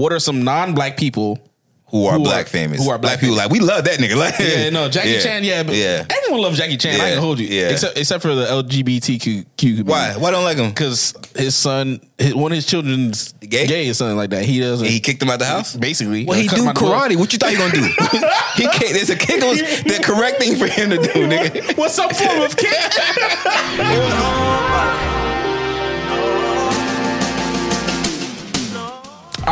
what are some non-black people who are Who black are- famous? who are black people like we love that nigga. Like Yeah, no, Jackie yeah. Chan. Yeah, but yeah. everyone loves Jackie Chan. I Yeah, ain't gonna hold you. yeah. except except for the LGBTQ community. Why? Why don't like him? Because his son, his, one of his children's Gay? gay or something like that. He doesn't. He kicked him out the house. basically. Well, he do him out the hood. karate. What you thought he gonna do? he can't. There's a kick was the correct thing for him to do, nigga. What's up, form of kick?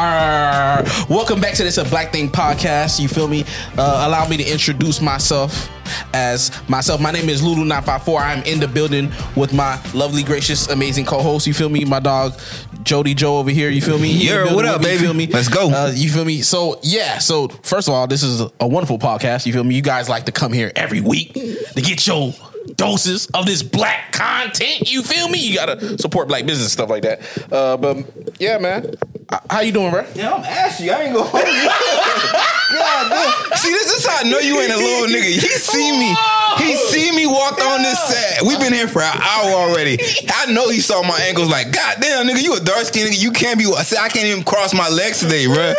Uh, welcome back to Issa Black Thing podcast. You feel me? Uh, allow me to introduce myself as myself. My name is Lulu954. I'm in the building with my lovely, gracious, amazing co-host. You feel me? My dog Jody Joe over here. You feel me? He in the Yeah, what up, me, You baby? feel me? Let's go. Uh, you feel me? So yeah. So first of all, this is a wonderful podcast. You feel me? You guys like to come here every week to get your doses of this black content. You feel me? You gotta support black business stuff like that. Uh, but yeah, man. Uh, How you doing, bro? Yeah, I'm ashy. I ain't gonna hold you. God. See, this is how I know you ain't a little nigga. He see me. He see me walk on this set. We've been here for an hour already. I know he saw my ankles. Like, God damn, nigga, you a dark skin nigga. You can't be. I said I can't even cross my legs today, bro.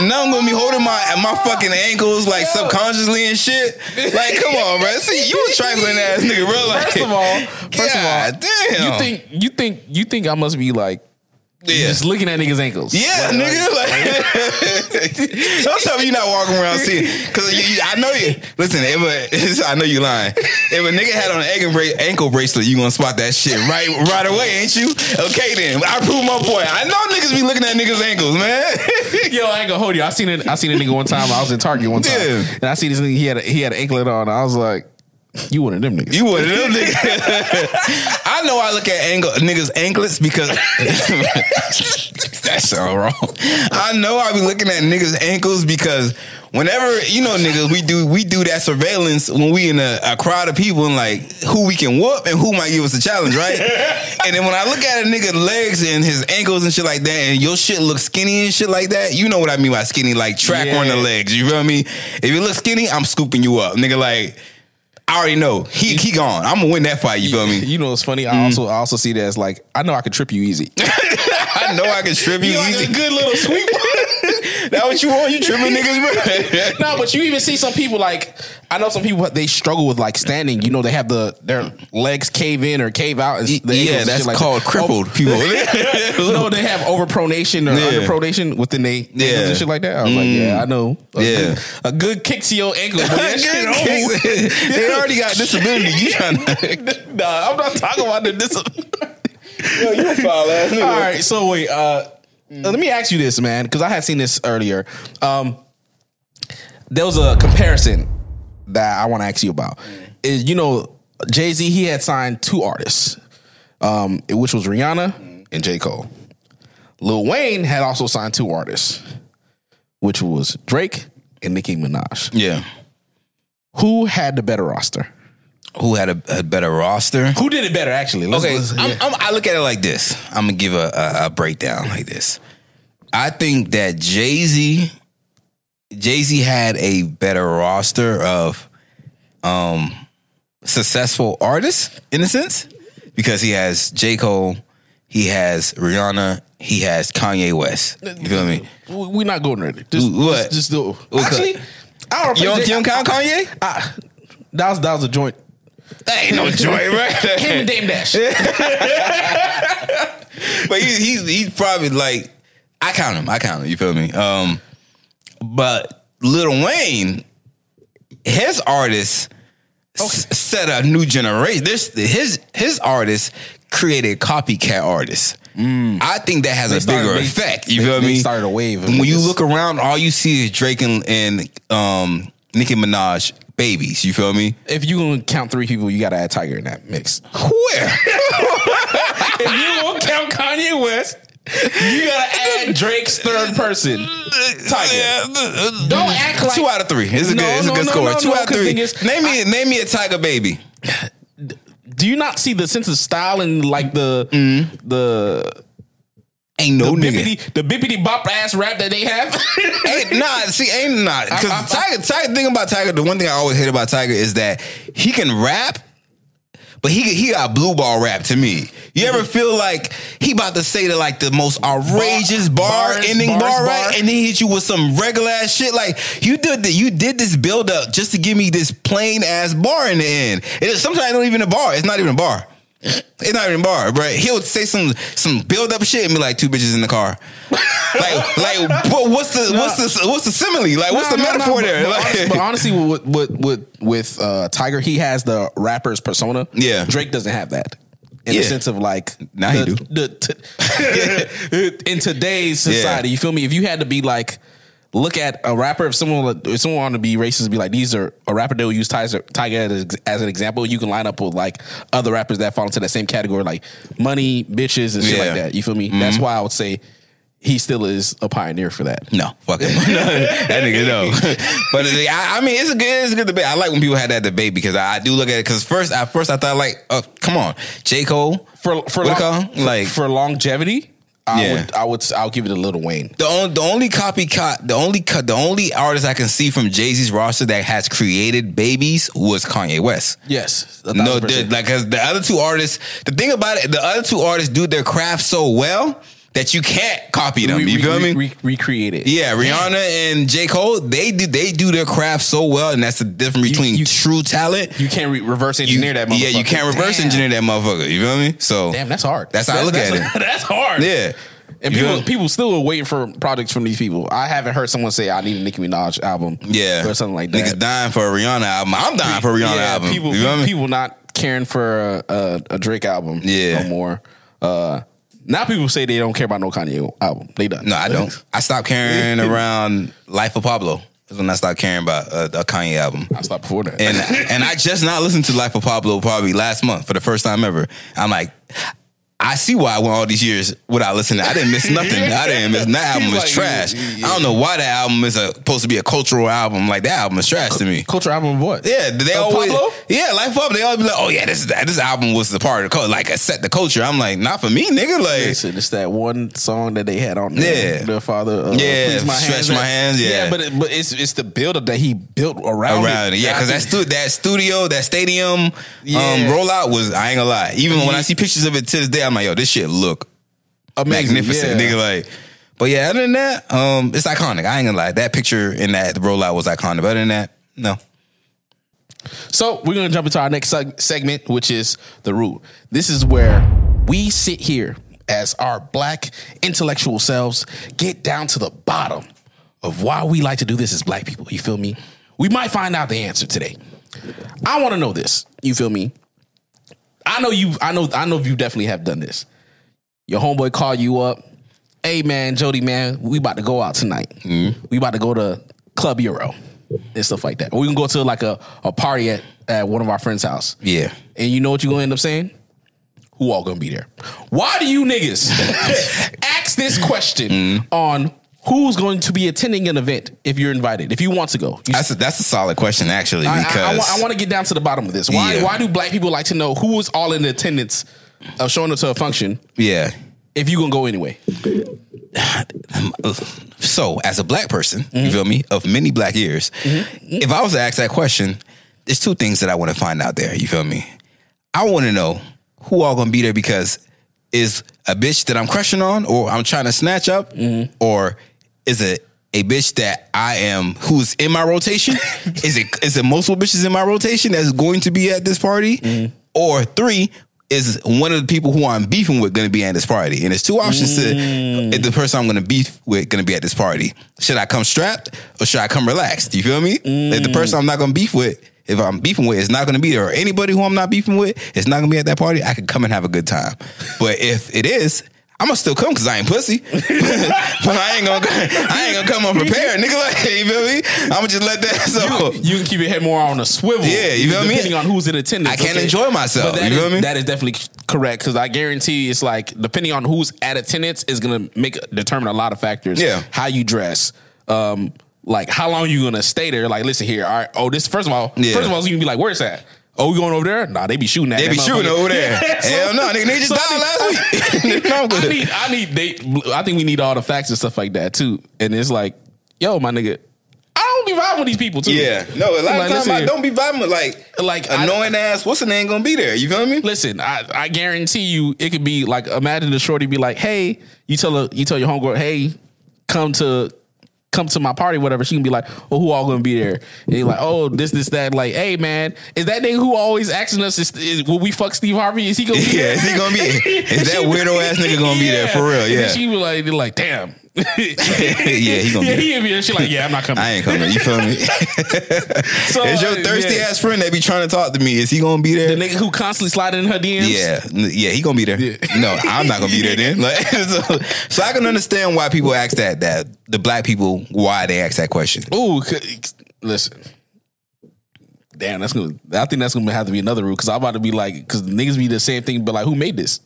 And now I'm gonna be holding my my fucking ankles like subconsciously and shit. Like, come on, bro. See, you a trifling ass nigga, bro. Like, First of all, first God of all, damn. you think you think you think I must be like Yeah. just looking at niggas' ankles? Yeah, Like, nigga. Like, don't tell me you not walking around seeing. Cause you, you- I know you. Listen, if a, I know you lying. If a nigga had on an ankle, ankle bracelet, you gonna spot that shit right right away, ain't you? Okay, then I prove my point. I know niggas be looking at niggas' ankles, man. Yo, I ain't gonna hold you. I seen it. I seen a nigga one time. I was in Target one time, Yeah. and I see this nigga. He had a, he had an anklet on. I was like, "You one of them niggas?" You one of them niggas. I know I look at ankle niggas anklets because that sound wrong. I know I be looking at niggas ankles because whenever you know niggas we do we do that surveillance when we in a, a crowd of people and like who we can whoop and who might give us a challenge, right? and then when I look at a nigga legs and his ankles and shit like that, and your shit looks skinny and shit like that, you know what I mean by skinny, like track on the legs. You feel me? If you look skinny, I'm scooping you up, nigga. Like. I already know he he gone. I'm gonna win that fight. You feel me? You know what's funny? Mm-hmm. I also I also see that as like I know I could trip you easy. I know I can trip you, You like easy. a good little sweep. that what you want? You tripping niggas, bro? no, but you even see some people like I know some people they struggle with like standing. You know, they have the their legs cave in or cave out. And the yeah, that's like called that. crippled people. Oh, no, they have overpronation or Yeah. underpronation within they Yeah. Mm. and shit like that. I was like, yeah, I know. A Yeah. good, a good kick to your ankle. But that shit they already got disability. You trying to? nah, I'm not talking about the discipline. Yo, you a foul ass nigga. All right, so wait. Uh, Let me ask you this, man, because I had seen this earlier. Um, there was a comparison that I want to ask you about. Is you know Jay Z? He had signed two artists, um, which was Rihanna and J Cole. Lil Wayne had also signed two artists, which was Drake and Nicki Minaj. Yeah. Who had the better roster? Who had a, a better roster? Who did it better? Actually, Let's- Okay, let's- I'm, yeah. I'm, I look at it like this. I'm gonna give a, a, a breakdown like this. I think that Jay Z, Jay Z had a better roster of um successful artists in a sense because he has J Cole, he has Rihanna, he has Kanye West. You feel me? We're not going there. Just, What? Just, just do. Actually, I don't You don't, don't count Kanye? I, that was that was a joint. That ain't no joy, right? Him and Dame Dash. but he, he's he's probably like I count him. I count him. You feel me? Um, but Lil Wayne, his artists s- set a new generation. This his his artists created copycat artists. I think that has a started- bigger they- effect. You they- feel they me? started a wave When you look around, all you see is Drake and, and um, Nicki Minaj babies. You feel me? if you gonna count three people, you gotta add Tyga in that mix. Where? if you gonna count Kanye West, you gotta add Drake's third person. Tyga. Don't act like two out of three. It's a No, good, it's a good no, score. no, two no, out of three. is, name me, name me a Tyga baby. Do you not see the sense of style and like the mm. the Ain't no the nigga. bippity the bippity bop ass rap that they have? Ain't nah. See, ain't not because Tyga. Tyga. Thing about Tyga. The one thing I always hate about Tyga is that he can rap, but he he got blue ball rap to me. You ever mm-hmm. feel like he about to say the like the most outrageous bar, bars, ending bars, bar, right? bar. And then hit you with some regular ass shit. Like you did the, you did this build up just to give me this plain ass bar in the end. It is sometimes not even a bar. It's not even a bar. It's not even bar, bro. He'll say some some build up shit and be like two bitches in the car. like like but what's the what's the what's the simile? Like what's the metaphor there? But, Like- honestly, but honestly, with with with, with uh, Tyga, he has the rapper's persona. Yeah. Drake doesn't have that. In Yeah. the sense of like, Now he the, do. the- t- in today's society, you feel me? If you had to be like, look at a rapper, if someone if someone wanted to be racist, be like, these are a rapper that will use Tyga, Tyga as, as an example. You can line up with like other rappers that fall into that same category, like money, bitches, and shit Yeah. like that. You feel me? Mm-hmm. That's why I would say he still is a pioneer for that. No, fuck it. that nigga no. But uh, I, I mean, it's a good, it's a good debate. I like when people had that debate because I, I do look at it. Because first, at first, I thought like, oh, come on, J Cole. for for, long- Like- for longevity. I Yeah. would I would I'll give it a little Wayne. The only, the only copycat, the only the only artist I can see from Jay Z's roster that has created babies was Kanye West. Yes, No, like the other two artists. The thing about it, the other two artists do their craft so well that you can't copy them. Re- you feel re- me? re- recreate it. Yeah, Rihanna and J. Cole, they do they do their craft so well, and that's the difference between you- true talent. You can't re- reverse You- engineer that. Yeah, you can't reverse Damn. engineer that motherfucker. You feel me? So Damn, that's hard. That's how I look at that's, it. That's hard. Yeah. And people people still are waiting for projects from these people. I haven't heard someone say I need a Nicki Minaj album. Yeah, or something like that. Niggas dying for a Rihanna album. I'm dying for a Rihanna yeah, album. people you people not caring for a, a, a Drake album. Yeah. no more. Uh, now people say they don't care about no Kanye album. They done. No, I don't. I stopped caring around Life of Pablo. That's when I stopped caring about a, a Kanye album. I stopped before that. and and I just not listened to Life of Pablo probably last month for the first time ever. I'm like, I see why I went all these years without listening. I didn't miss nothing. I didn't miss. That album like, trash. I don't know why that album is a, supposed to be a cultural album. Like that album is trash to me. Culture album of what? Yeah, they Of always Pablo? yeah, Life Pablo. They always be like, oh yeah, this is this album was the part of the culture, like it set the culture. I'm like, not for me, nigga. Like Listen, it's that one song that they had on there. Yeah. The father. Uh, Yeah, Please my Stretch hands. My Hands, yeah. but it, but it's it's the buildup that he built around, around it. Yeah, because that stu- that studio, that stadium Yeah. um, rollout was I ain't gonna lie. Even when I see pictures of it to this day, I'm like, yo, this shit look amazing, magnificent, yeah. nigga. Like, but yeah, other than that, um, it's iconic. I ain't gonna lie. That picture in that rollout was iconic. But other than that, no. So we're gonna jump into our next seg- segment, which is the root. This is where we sit here as our black intellectual selves get down to the bottom of why we like to do this as black people. You feel me? We might find out the answer today. I want to know this. You feel me? I know you. I know. I know you definitely have done this. Your homeboy call you up. Hey man, Jody man, we about to go out tonight. Mm-hmm. We about to go to Club Euro and stuff like that. Or we can go to like a, a party at, at one of our friends' house. Yeah. And you know what you're gonna end up saying? Who all gonna be there? Why do you niggas ask this question mm-hmm. on who's going to be attending an event if you're invited, if you want to go? That's a, that's a solid question actually I- I- because I, want to get down to the bottom of this. Why Yeah. why do black people like to know who is all in attendance of showing up to a function yeah. if you gonna go anyway? So, as a black person, Mm-hmm. you feel me, of many black years, if I was to ask that question, there's two things that I want to find out there. You feel me? I want to know who all gonna be there because is a bitch that I'm crushing on, or I'm trying to snatch up, Mm-hmm. or is it a bitch that I am who's in my rotation? is it is it multiple bitches in my rotation that's going to be at this party, Mm-hmm. or three? Is one of the people who I'm beefing with going to be at this party? And there's two options Mm. to the person I'm going to beef with going to be at this party. Should I come strapped or should I come relaxed? Do you feel me? If the person I'm not going to beef with, if I'm beefing with, is not going to be there, or anybody who I'm not beefing with is not going to be at that party, I can come and have a good time. But if it is, I'm gonna still come because I ain't pussy. but I ain't gonna, I ain't gonna come unprepared, nigga. Like you feel me? I'm gonna just let that. So You can keep your head more on a swivel. Yeah, you feel me? Depending on who's in attendance. I can't enjoy myself, you is- feel me? That is definitely correct because I guarantee it's like depending on who's at attendance is gonna make determine a lot of factors. Yeah. How you dress. Um, like how long you gonna stay there? Like, listen here. All right. Oh, this first of all, Yeah. first of all, you can be like, where's that? Oh, we going over there? Nah, they be shooting at they be shooting over there. So- Hell no, nigga, nigga just died I last week. No, I need, I need, they, I think we need all the facts and stuff like that too. And it's like, yo, my nigga, I don't be vibing with these people too. Yeah, no. A lot Like, of times I don't be vibing with like Like, I- annoying ass. What's the name gonna be there? You feel me? Listen, I, I guarantee you, it could be like imagine the shorty be like, "Hey," you tell her, you tell your homegirl, "Hey, come to." Come to my party, whatever. She can be like, "Oh, who all gonna be there?" And you're like, "Oh, this, this, that." Like, "Hey, man, is that nigga who always asking us? Is, is will we fuck Steve Harvey? Is he gonna be Yeah, there? is he gonna be? Is that weirdo ass nigga gonna be there for real? And Yeah, she be like, like, "Damn." yeah, he gonna yeah, be. he There. gonna be there. She like, "Yeah, I'm not coming." I ain't coming. You feel me? So, Is your thirsty yeah. ass friend that be trying to talk to me? Is he gonna be there? the nigga who constantly sliding in her DMs? Yeah, yeah, he gonna be there. Yeah. No, I'm not gonna be there then. Like, so, so I can understand why people ask that. That the black people why they ask that question. Ooh, listen. Damn, that's gonna. I think that's gonna have to be another rule because I'm about to be like, because niggas be the same thing, but like, who made this?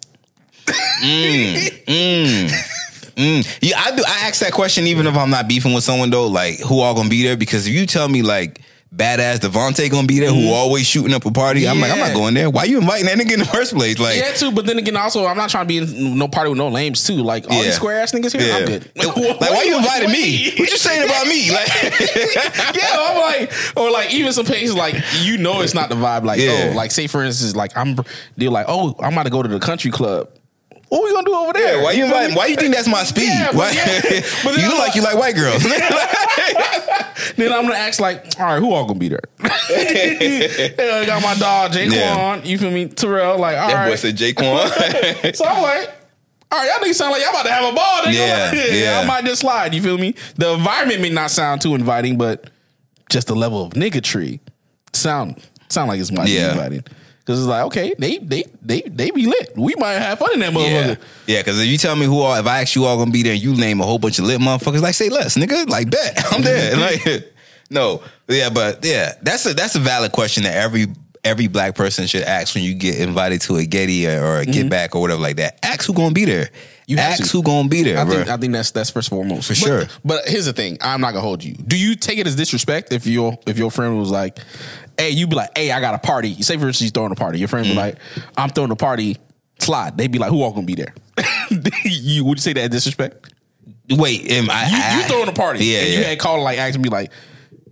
Mm, mm. Mm. Yeah, I do. I ask that question even if I'm not beefing with someone though. Like, who all gonna be there? Because if you tell me like badass Devontae gonna be there, who mm-hmm. always shooting up a party, I'm like, I'm not going there. Why you inviting that nigga in the first place? Like, Yeah, too. But then again, also, I'm not trying to be in no party with no lames too. Like all Yeah. these square ass niggas here, I'm good. like, why you invited me? What you saying about me? Like, yeah, I'm like, or like even some places like you know it's not the vibe. Like oh, Yeah. oh, like say for instance, like I'm they're like oh I'm about to go to the country club. What we gonna do over there? Yeah, why you inviting? me? Why you think that's my speed? Yeah, but why? yeah. But you look like you like white girls. Then I'm gonna ask like, all right, who all gonna be there? I got my dog Jaquan. Yeah. You feel me? Terrell. Like, all that boy right. said Jaquan. So I'm like, all right, y'all niggas sound like y'all about to have a ball. Nigga. Yeah, yeah. I might just slide. You feel me? The environment may not sound too inviting, but just the level of niggatry sound sound like it's might Yeah. be inviting. Because it's like, okay, they they they they be lit. We might have fun in that yeah, motherfucker. yeah. Because if you tell me who all, if I ask you all gonna be there, and you name a whole bunch of lit motherfuckers. Like, say less, nigga. Like, bet I'm there. Mm-hmm. Like, no, yeah, but yeah, that's a that's a valid question that every every black person should ask when you get invited to a Getty or, or a Get mm-hmm. Back or whatever like that. Ask who gonna be there. You ask to. who gonna be there, I think I think that's that's first and foremost For But- sure. But here's the thing: I'm not gonna hold you. Do you take it as disrespect if your if your friend was like, "Hey," you be like, "Hey, I got a party." You say for instance, you throwing a party. Your friend Mm-hmm. be like, "I'm throwing a party." Slide. They'd be like, "Who all gonna be there?" you would you say that as disrespect? Wait, am I? You, I- you throwing a party? Yeah, and you yeah. had called like asking me like,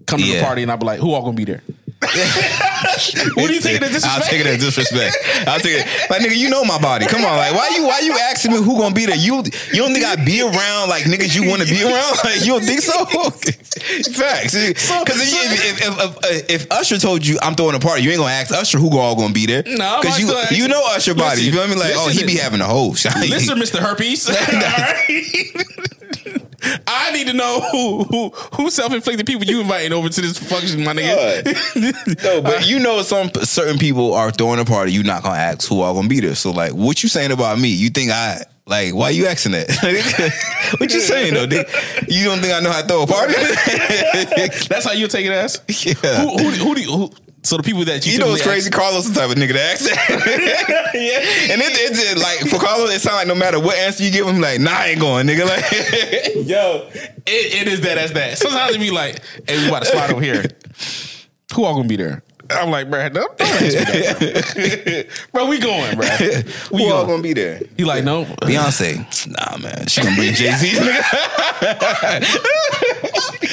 "Come to Yeah. the party," and I'd be like, "Who all gonna be there?" what do you it as disrespect? I'll take it as disrespect. I'll take it. Like nigga, you know my body. Come on, like why you why you asking me who gonna be there? You you don't think I be around like niggas you want to be around? Like you don't think so? Facts. Because if, if, if, if, if Usher told you I'm throwing a party, you ain't gonna ask Usher who all gonna be there. No, because you you know Usher body. you feel me? Like oh he be having a host. Listen, Mr. Herpes. I need to know who who who self inflicted people you inviting over to this function, my nigga. No, but you know some certain people are throwing a party. You not gonna ask who all gonna be there. So like, what you saying about me? You think I like? Why you asking that? what you saying though? Dick? You don't think I know how to throw a party? That's how you take it as. Yeah. Who, who, who do you? Who, so the people that you, You know it's crazy? Carlos the type of nigga to ask that. yeah. and it, it's it, like for Carlos, it sounds like no matter what answer you give him, like nah, I ain't going, nigga. Like Yo, it, it is that as that. Sometimes it be like, hey, we about to slide over here. Who all gonna be there? I'm like, bro, don't, don't ask me that, bro. bro, we going, bro. We who all going. gonna be there? You like, no. Beyonce, nah, man, she gonna bring Jay Z. Yo,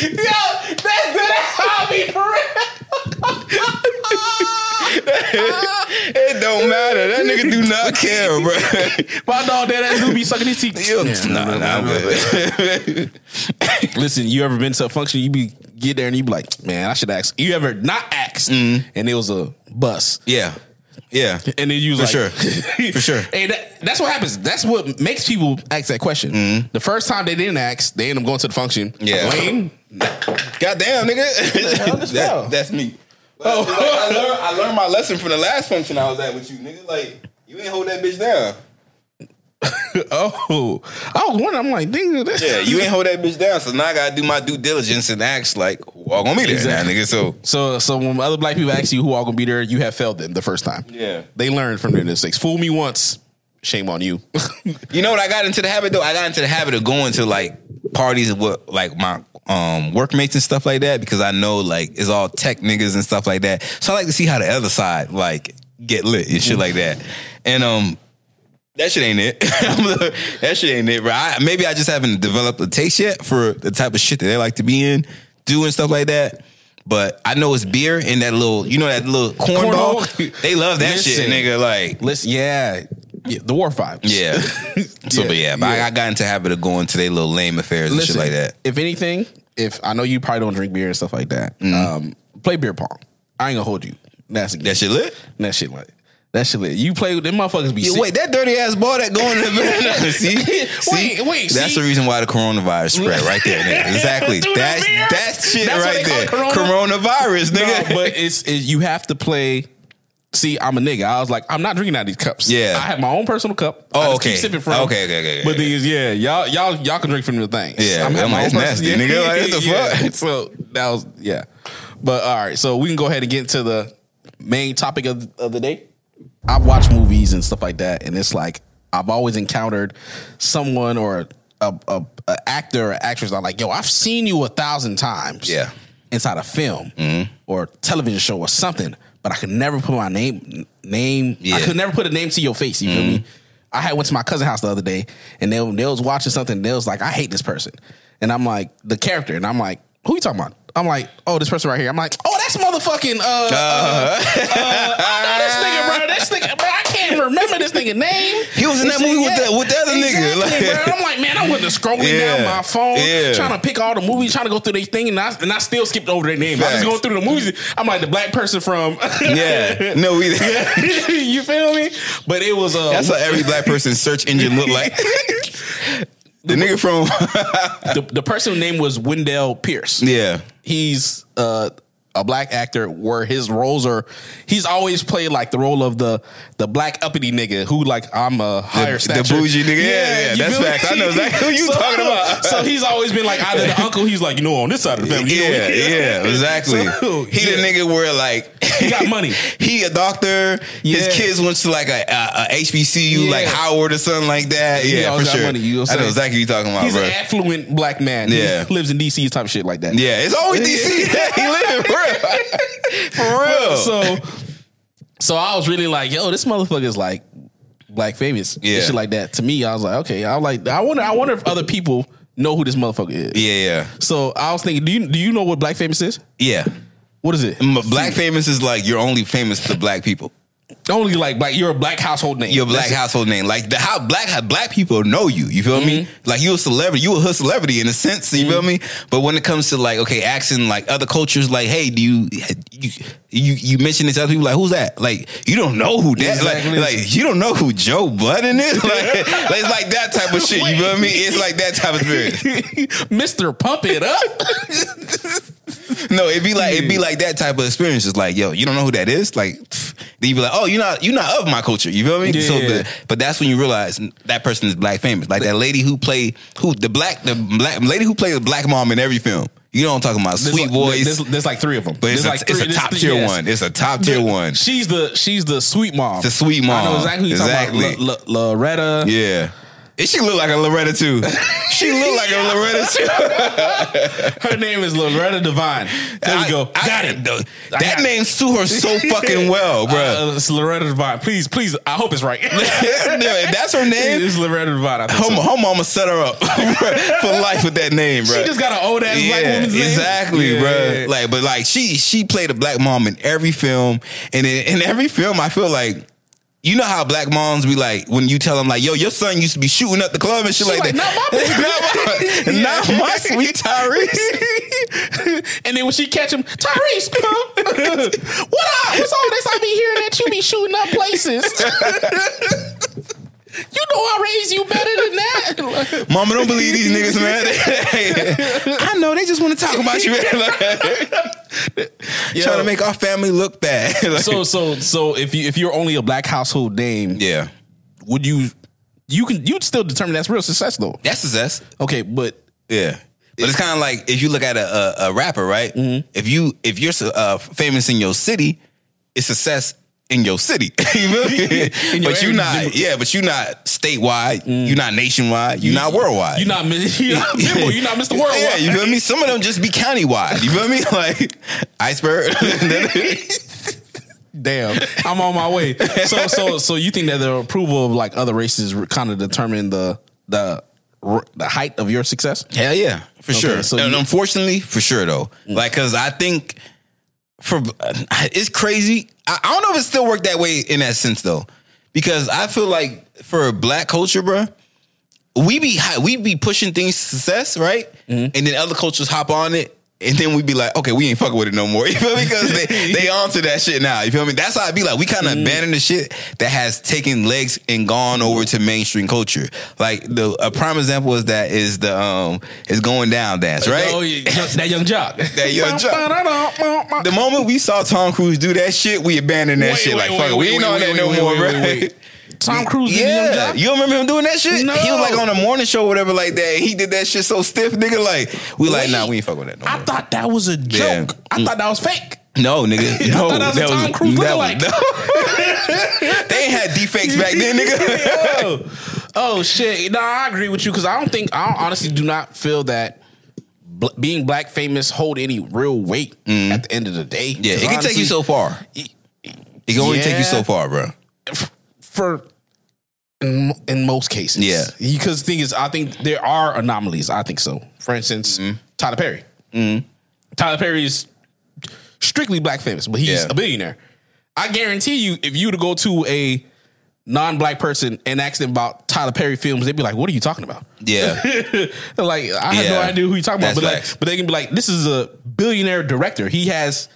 that's that's how hobby for real. it don't matter. That nigga do not care, bro. My dog, that ass do be sucking his teeth. nah, nah, I'm good. Listen, you ever been to a function? You be get there and you be like, man, I should ask. You ever not asked, mm-hmm. and it was a bus, Yeah, yeah. and then you was For like, sure. For sure. And that, that's what happens. That's what makes people ask that question. Mm-hmm. The first time they didn't ask, they end up going to the function. Yeah. lame. Goddamn, nigga. That- that's me. Oh, I, learned, I learned my lesson from the last function I was at with you, nigga. Like, you ain't hold that bitch down. Oh, I was wondering. I'm like, nigga, this- Yeah, you ain't hold that bitch down. So now I gotta do my due diligence and ask like, who all gonna be there Exactly. now, nigga? So So, so when other black people ask you who all gonna be there, you have failed them the first time. Yeah. they learned from their mistakes. Fool me once, shame on you. you know what I got into the habit though? I got into the habit of going to like parties with like my um workmates and stuff like that because I know like it's all tech niggas and stuff like that. So I like to see how the other side like get lit and shit like that. And um that shit ain't it. that shit ain't it, bro. I, maybe I just haven't developed a taste yet for the type of shit that they like to be in do and stuff like that. But I know it's beer and that little, you know, that little corn ball. Cornhole. They love that shit, nigga. Like, Listen, yeah, yeah the war vibes. yeah. so, Yeah, but yeah, but I, yeah. I got into the habit of going to their little lame affairs and shit like that. If anything, if I know you probably don't drink beer and stuff like that, Mm-hmm. um, play beer pong. I ain't gonna hold you. That's That shit lit. That shit like that shit lit. You play with them motherfuckers be Yeah, sick. wait, that dirty ass ball that going in the see, see, Wait, wait, That's see? the reason why the coronavirus spread right there. Nigga. Exactly. That's that shit That's right there. corona? Coronavirus, No, nigga. but it's it, you have to play. See, I'm a nigga. I was like, I'm not drinking out of these cups. Yeah. I have my own personal cup. Oh, I just okay. Keep sipping from. Okay, okay, okay, okay, But the thing is, yeah, y'all, y'all, y'all can drink from the things. Yeah, I'm I'm like, it's nasty, nigga. Like, what the fuck? So that was yeah. But all right, so we can go ahead and get into the main topic of, of the day. I've watched movies and stuff like that, and it's like I've always encountered someone or a, a, a actor or actress. I'm like, yo, I've seen you a thousand times. Yeah. inside a film mm-hmm. or television show or something, but I could never put my name name. I could never put a name to your face. You feel me? Mm-hmm. I had went to my cousin's house the other day, and they they was watching something. And they was like, I hate this person, and I'm like the character, and I'm like, who you talking about? I'm like, oh, this person right here. I'm like, oh, that's motherfucking. Uh, uh, uh, I know this nigga, bro. This nigga, bro. I can't remember this nigga name. He was in that This movie nigga- with the- with the other nigga, like- bro. I'm like, man, I went to scrolling Yeah. down my phone, Yeah. trying to pick all the movies, trying to go through their thing, and I and I still skipped over their name. I was going through the movies. I'm like the black person from. yeah, no, we. you feel me? But it was uh, That's what every black person's search engine look like. The nigga from the, the person name was Wendell Pierce. yeah, He's uh, a black actor where his roles are. He's always played like the role of the the black uppity nigga who like I'm a higher the stature. bougie nigga. Yeah, yeah, you that's facts. I know exactly who you So- talking about. So he's always been like either the uncle. He's like you know on this side of the family. you know, Yeah, yeah, exactly. So, he yeah. the nigga where like He got money. he a doctor. Yeah. His kids went to like a, a, a HBCU, Yeah. like Howard or something like that. Yeah, for sure. money, you know I'm know exactly what you talking about, He's bro. an affluent black man. Yeah. He lives in DC type shit like that. yeah, it's always DC. he living for real, for real. So, so I was really like, yo, this motherfucker is like black famous. Yeah. Shit like that. To me, I was like, okay. I was like, I wonder, I wonder if other people know who this motherfucker is. yeah, yeah, So I was thinking, do you do you know what black famous is? yeah. What is it? Black famous is like you're only famous to black people. Only like black. You're a black household name. Your black That's household name, like the how black how black people know you. You feel me? Mm-hmm. Like you a celebrity, you a hood celebrity in a sense. You feel me? But when it comes to like okay, asking like other cultures, like hey, do you you you, you mention this other people? Like who's that? Like you don't know who that? Exactly. Like like you don't know who Joe Budden is? Like, it's like that type of shit. You feel me? It's like that type of experience. Mister Pump It Up. No, it'd be like it'd be like that type of experience. It's like, yo, you don't know who that is. Like, pff, then you be like, oh, you're not you're not of my culture. You feel me? Yeah. So, the, but that's when you realize that person is black famous. Like that lady who played who the black the black lady who played the black mom in every film. You know what I'm talking about? There's Sweet like- voice. There's, there's like three of them. but it's a, like it's a top three- tier yes. one. It's a top tier one. She's the she's the sweet mom. The sweet mom. I know exactly what you're talking Exactly. about. L- L- Loretta. Yeah. And she look like a Loretta too. she look like a Loretta too. Her name is Loretta Devine. There we go. I- Got it. That I got it. name suit her so fucking well, bro. Uh, it's Loretta Devine. Please, please. I hope it's right. Yeah, that's her name. it's Loretta Devine. Her, so. her mama set her up for life with that name, bro. She just got an old ass black woman's name. exactly, Yeah, bro. yeah, yeah. Like, but like she she played a black mom in every film, and in, in every film, I feel like. You know how black moms be like when you tell them like, "Yo, your son used to be shooting up the club and shit like like, that." "Not my baby." not, my, not my sweet Tyrese. and then when she catch him, Tyrese, huh? what up? What's all this? I be hearing that you be shooting up places. You know I raised you better than that. Mama, don't believe these niggas, man. I know they just want to talk about you. Trying to make our family look bad. Like- so so so if you if you're only a black household name, yeah, would you you can you'd still determine that's real success though. that's success. Okay, but Yeah. But it's kind of like if you look at a, a, a rapper, right? Mm-hmm. If you if you're uh, famous in your city, it's success in your city. you feel me? In your but you area. not, yeah. But you're not statewide. Mm. You're not nationwide. You're not worldwide. you're not you're not, Bimbo, you're not Mr. Worldwide. Yeah, you feel me? Some of them just be countywide. You feel me? Like iceberg. Damn, I'm on my way. So, so, so you think that the approval of like other races kind of determine the the the height of your success? Hell yeah, for sure. so and you- unfortunately, for sure though, mm. like because I think for it's crazy. I, I don't know if it still worked that way in that sense though, because I feel like for black culture, bro, we be we be pushing things to success, right? Mm-hmm. And then other cultures hop on it. And then we'd be like, okay, we ain't fucking with it no more. You feel me? Because they they onto that shit now. You feel me? That's how I'd be like. We kind of Mm-hmm. abandon the shit that has taken legs and gone over to mainstream culture. Like the a prime example is that is the um is going down dance, right? Oh, yeah, that Yung Joc. That Yung Joc. The moment we saw Tom Cruise do that shit, we abandoned that Wait, shit. wait, like, fuck wait, it, we ain't on that no more, bro. Tom Cruise did Yeah, you remember him doing that shit? No. He was like on a morning show, or whatever, like that. He did that shit so stiff, nigga. Like we like, Wait. nah, we ain't fuck with that no I more. thought that was a joke. Yeah. I thought that was fake. No, nigga. No, thought that was a Tom Cruise that lookalike. was- they ain't had defects back then, nigga. oh, shit! No, I agree with you because I don't think I honestly do not feel that being black famous hold any real weight at the end of the day. Mm. yeah, it can take you so far. It can only take you so far, bro. for in, in most cases. Yeah. because the thing is, I think there are anomalies. I think so. For instance, Mm-hmm. Tyler Perry. Tyler Perry is strictly black famous, but he's Yeah. a billionaire. I guarantee you, if you were to go to a non-black person and ask them about Tyler Perry films, they'd be like, "What are you talking about?" Yeah, like I have no idea who you're talking about, but like, but they can be like, "This is a billionaire director. He has."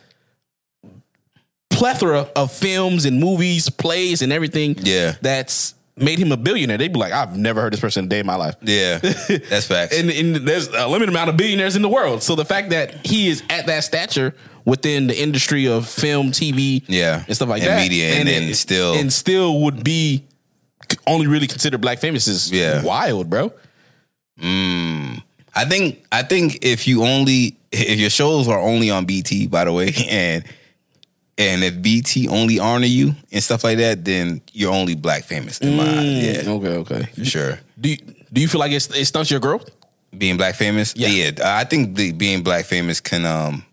plethora of films and movies, plays, and everything. Yeah. that's made him a billionaire. They'd be like, I've never heard this person a day in my life. yeah, that's facts. And, and there's a limited amount of billionaires in the world. So the fact that he is at that stature within the industry of film, TV, Yeah. and stuff like And that, media, and then still- and still would be only really considered black famous is Yeah. wild, bro. Mm. I think I think if you only if your shows are only on BET, by the way, and and if BET only honor you and stuff like that, then you're only black famous in my eyes. Yeah, Okay, okay. for sure. Do you, do you feel like it's, it stunts your growth? Being black famous, Yeah. yeah, I think the, being black famous can um.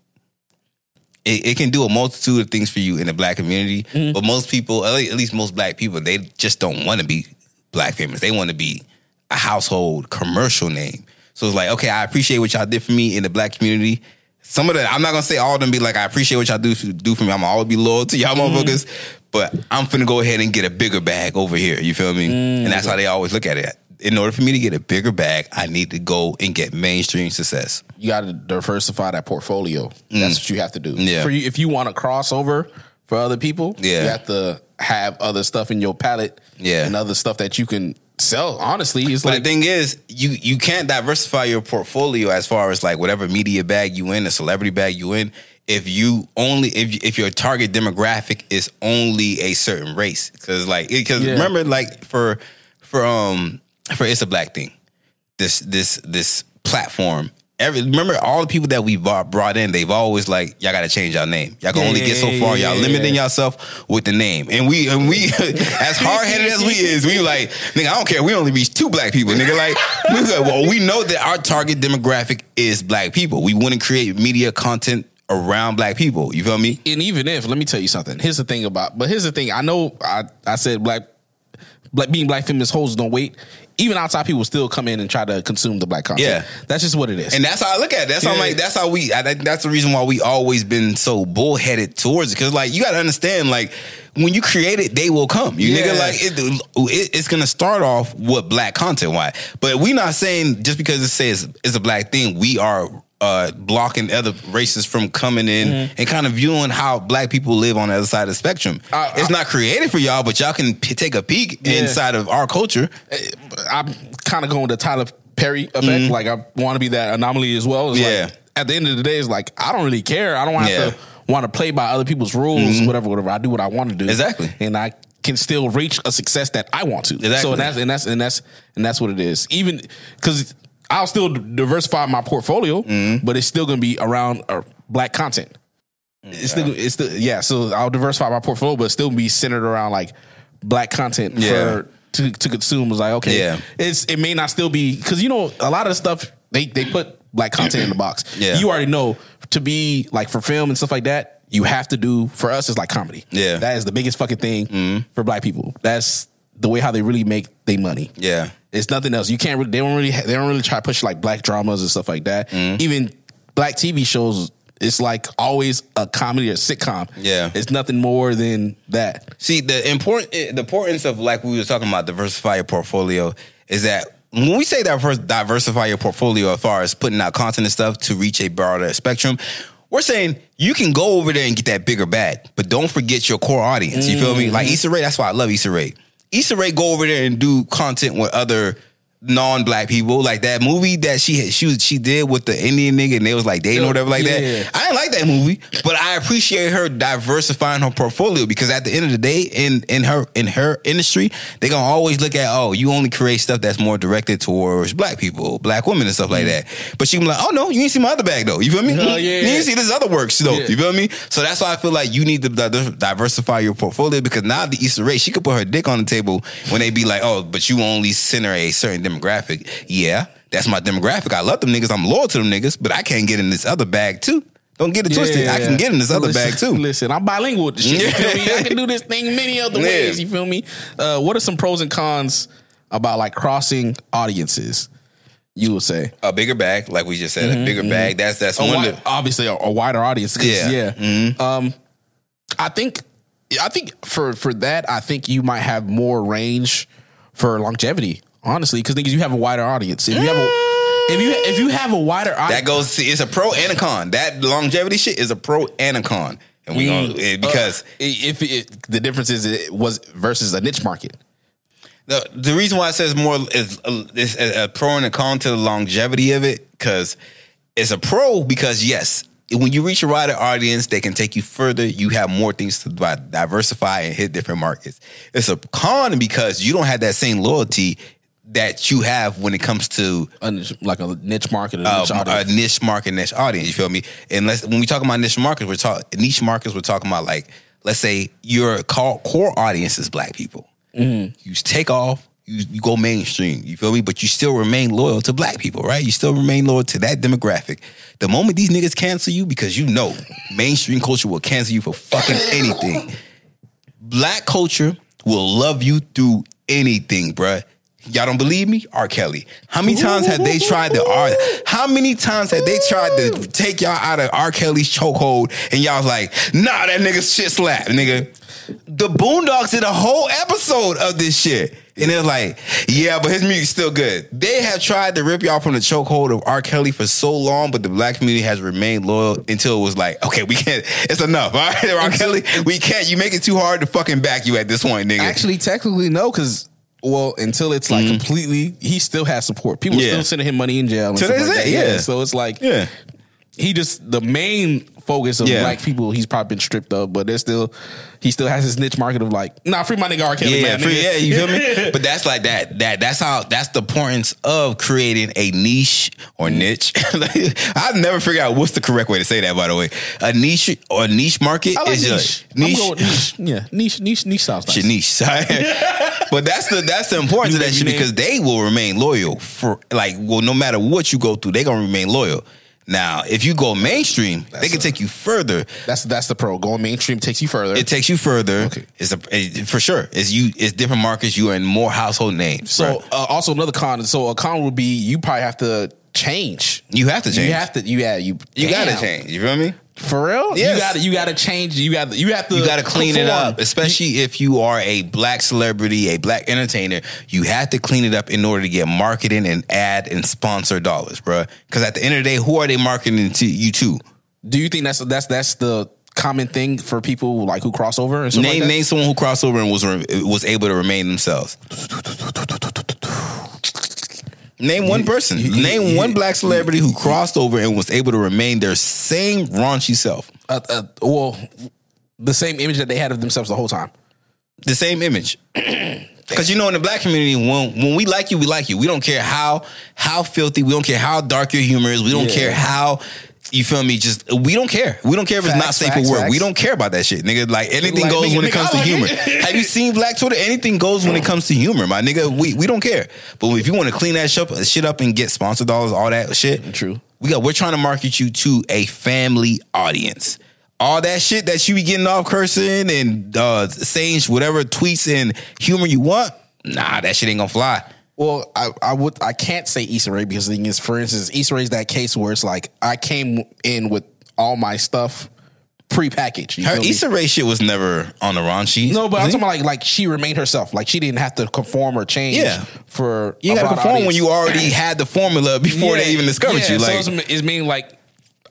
It, it can do a multitude of things for you in the black community, Mm-hmm. but most people, at least most black people, they just don't want to be black famous. They want to be a household commercial name. So it's like, okay, I appreciate what y'all did for me in the black community. Some of the, I'm not gonna say all of them be like, I appreciate what y'all do do for me. I'm gonna always be loyal to y'all motherfuckers, but I'm finna go ahead and get a bigger bag over here. You feel me? and that's how they always look at it. In order for me to get a bigger bag, I need to go and get mainstream success. you got to diversify that portfolio. That's what you have to do. Mm. Yeah. For you, if you want to cross over for other people, Yeah. you have to have other stuff in your palette. Yeah. and other stuff that you can sell. Honestly, it's But like the thing is, you you can't diversify your portfolio as far as like whatever media bag you in, a celebrity bag you in, if you only if if your target demographic is only a certain race. Because like because Yeah. remember like for for um for it's a black thing. This this this platform. Every, remember all the people that we brought, brought in, they've always like, y'all gotta change your name. Y'all can Yeah, only get so far. Y'all yeah, limiting yeah. yourself with the name. And we and we as hard headed as we is, we like, nigga, I don't care. We only reach two black people, nigga. Like, we well, we know that our target demographic is black people. We wouldn't create media content around black people. You feel me? and even if let me tell you something. Here's the thing about, but here's the thing. I know I I said black, black being black feminist hoes don't wait. Even outside people still come in and try to consume the black content. Yeah. that's just what it is. And that's how I look at it. That's how I'm like. That's how we. I, that's the reason why we always been so bullheaded towards it. Because like you got to understand, like when you create it, they will come. You Yeah. nigga, like it, it, it's gonna start off with black content. Why? But we not saying just because it says it's a black thing, we are. Uh, blocking other races from coming in and kind of viewing how black people live on the other side of the spectrum. I- it's not created for y'all, but y'all can p- take a peek Yeah. inside of our culture. I'm kind of going to Tyler Perry effect. Like I want to be that anomaly as well. It's Mm-hmm. Yeah. Like, at the end of the day, it's like I don't really care. I don't have Yeah. to want to play by other people's rules. Whatever, whatever. I do what I want to do. Exactly. and I can still reach a success that I want to. Exactly. So and that's and that's and that's and that's what it is. Even because I'll still diversify my portfolio, Mm-hmm. but it's still going to be around uh, black content. It's still, it's still, yeah. So I'll diversify my portfolio, but still be centered around like black content Yeah. for to to consume. Was like okay, Yeah. it's it may not still be because you know a lot of the stuff they they put black content in the box. Yeah. you already know to be like for film and stuff like that. You have to do for us is like comedy. Yeah. Mm-hmm. that is the biggest fucking thing for black people. That's the way how they really make their money. Yeah. It's nothing else. You can't. Really, they don't really. They don't really try to push like black dramas and stuff like that. Mm-hmm. Even black TV shows. It's like always a comedy or sitcom. Yeah. it's nothing more than that. See, the important the importance of like we were talking about diversify your portfolio is that when we say diverse, diversify your portfolio as far as putting out content and stuff to reach a broader spectrum, we're saying you can go over there and get that bigger bag, but don't forget your core audience. You feel me? Like Issa Rae, that's why I love Issa Rae. Issa Rae go over there and do content with other non-black people like that movie that she had, she was, she did with the Indian nigga and they was like dating or whatever like Yeah. that. I didn't like that movie, but I appreciate her diversifying her portfolio because at the end of the day, in in her in her industry, they gonna always look at oh, you only create stuff that's more directed towards black people, black women, and stuff like mm-hmm. that. But she be like, oh no, you didn't see my other bag though. You feel me? Yeah, you yeah. see this other works though. Yeah. You feel me? So that's why I feel like you need to di- diversify your portfolio because now the Issa Rae, she could put her dick on the table when they be like, oh, but you only center a certain demographic. Yeah, that's my demographic. I love them niggas. I'm loyal to them niggas, but I can't get in this other bag too. Don't get it twisted. I can get in this other listen, bag too. Listen, I'm bilingual with the shit. You feel me? Yeah. I can do this thing many other Yeah. ways. You feel me? Uh, what are some pros and cons about like crossing audiences? You would say A bigger bag, like we just said, a bigger bag. That's that's one. wi- obviously a, a wider audience. Yeah. yeah. Um, I think, I think for for that, I think you might have more range for longevity. Honestly, because niggas, you have a wider audience. If you have a if you if you have a wider audience, that goes. It's a pro and a con. That longevity shit is a pro and a con. And we Mm. gonna eh, because Uh, if it, the difference is it was versus a niche market. The the reason why it says more is, is a, a pro and a con to the longevity of it because it's a pro because yes, when you reach a wider audience, they can take you further. You have more things to diversify and hit different markets. It's a con because you don't have that same loyalty that you have when it comes to a niche, like a niche market, a uh, niche a niche market, niche audience. You feel me? Unless when we talk about niche markets, we're talking niche markets. We're talking about like, let's say your core, audience is black people. You take off, you, you go mainstream. You feel me? But you still remain loyal to black people, right? You still remain loyal to that demographic. The moment these niggas cancel you, because you know mainstream culture will cancel you for fucking anything. Black culture will love you through anything, bruh. Y'all don't believe me? R. Kelly. How many times have they tried to R? How many times have they tried to take y'all out of R. Kelly's chokehold and y'all was like, nah, that nigga shit slap, nigga. The Boondocks did a whole episode of this shit. And they're like, yeah, but his music's still good. They have tried to rip y'all from the chokehold of R. Kelly for so long, but the black community has remained loyal until it was like, okay, we can't, it's enough. All right, R. Kelly, we can't, you make it too hard to fucking back you at this point, nigga. Actually, technically, no, because well, until it's like completely, he still has support. People Mm-hmm. Yeah. still sending him money in jail. And To stuff like day, that. yeah. So it's like, yeah. he just the main focus of Yeah. black people. He's probably been stripped of, but there's still he still has his niche market of like, nah, free my nigga R. Kelly, Yeah, man. free, nigga. yeah, you feel me? But that's like that. That that's how that's the importance of creating a niche or niche. I've never figured out what's the correct way to say that. By the way, a niche or niche market I like is niche. a I'm niche. going with niche. Yeah, niche, niche, niche sounds nice. Shit, niche. sorry. but that's the that's the importance You of that shit name- because they will remain loyal for like well no matter what you go through they gonna remain loyal. Now if you go mainstream they can a- take you further. That's that's the pro. Going mainstream takes you further. It takes you further. Okay. It's a it- for sure. It's you. It's different markets. You are in more household names. so bruh. uh, also another con. So a con would be you probably have to change. you have to change. You have to. You yeah. You You damn. gotta change. You feel me? For real. Yes. You got to. You got to change. You got. You have to. You gotta clean it up, especially if you are a black celebrity, a black entertainer. You have to clean it up in order to get marketing and ad and sponsor dollars, bro. Because at the end of the day, who are they marketing to you to? Do you think that's that's that's the common thing for people like who cross over and stuff Name like that? name someone who crossed over and was was able to remain themselves. Name one person. you- Name you- one black celebrity who crossed over and was able to remain their same raunchy self. Uh, uh, well, the same image that they had of themselves the whole time. the same image. Because you know, in the black community, when when we like you, we like you. We don't care how how filthy. We don't care how dark your humor is. We don't Yeah. care how you feel me. Just we don't care. We don't care if it's not safe facts, for work. facts. We don't care about that shit, nigga. Like anything Like, goes nigga, when it nigga, comes I to like humor. Have you seen Black Twitter? Anything goes when it comes to humor, my nigga. We we don't care. But if you want to clean that shit up, shit up and get sponsor dollars, all that shit. True. We got. We're trying to market you to a family audience. All that shit that you be getting off cursing and uh, saying whatever tweets and humor you want, nah, that shit ain't gonna fly. Well, I, I would I can't say Issa Rae because the thing is, for instance, Issa is that case where it's like I came in with all my stuff prepackaged. you Her? Issa Rae shit was never on the raunchy. No, but I'm talking about like like she remained herself. Like she didn't have to conform or change. Yeah. For you a gotta broad perform when you already had the formula before they even discovered yeah, you. so Like, it's, it's meaning like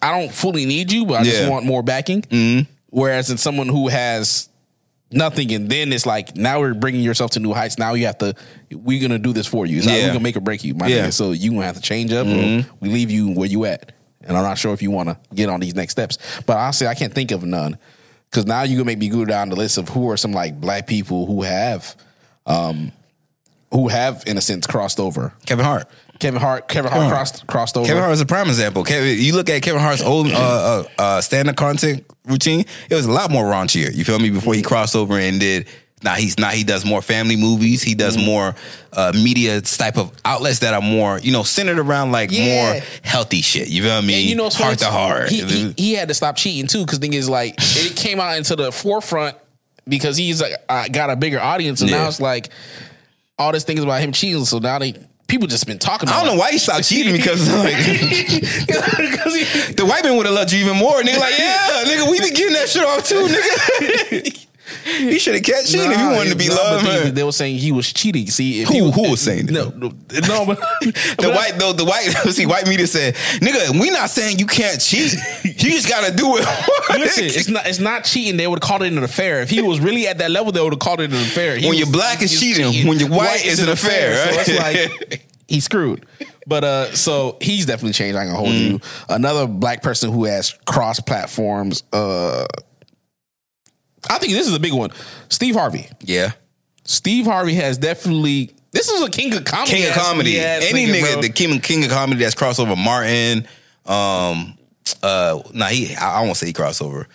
I don't fully need you, but I just. Mm-hmm. want more backing. Whereas in someone who has nothing, and then it's like now we're bringing yourself to new heights. Now you have to. We're gonna do this for you. It's not Yeah. we're gonna make or break you, my Yeah. Mm-hmm. nigga. So you gonna have to change up. Or we leave you where you at, and I'm not sure if you want to get on these next steps. But honestly, I can't think of none because now you gonna make me go down the list of who are some like black people who have, um, who have in a sense crossed over. Kevin Hart. Kevin Hart, Kevin Hart crossed crossed over. Kevin Hart is a prime example. Kevin, you look at Kevin Hart's old uh, uh, uh, stand-up content routine; it was a lot more raunchier. You feel me? Before he crossed over and did. Now he's not. He does more family movies. He does Mm-hmm. more uh, media type of outlets that are more, you know, centered around like Yeah. more healthy shit. You feel me? And you know, what's heart to heart. He, he, he had to stop cheating too, because thing is like it came out into the forefront because he's like uh, got a bigger audience, and Yeah. now it's like all this things about him cheating. So now they people just been talking. about I don't know why he stopped cheating because like because the white man would have loved you even more. Nigga, like yeah, nigga, we be getting that shit off too, nigga. he should have kept cheating if he wanted to be no, loved. they, they were saying he was cheating. See, if Who- he was, who was saying no, no, no, but The white, though, the white, see, white media said, "Nigga, we not saying you can't cheat. You just gotta do it." Listen, it's not it's not cheating. They would have called it an affair. If he was really at that level, they would have called it an affair. He When was- you're black, he was cheating. When you're white, it's an affair, So right? it's like he's screwed. But uh, so he's definitely changed. I can hold Mm. you. Another black person who has cross platforms. Uh, I think this is a big one. Steve Harvey. yeah, Steve Harvey has definitely. This is a king of comedy. king of ass- comedy. Any nigga, bro. the king, king of comedy that's crossover. Martin, um, uh, nah, he, I, I won't say he crossover.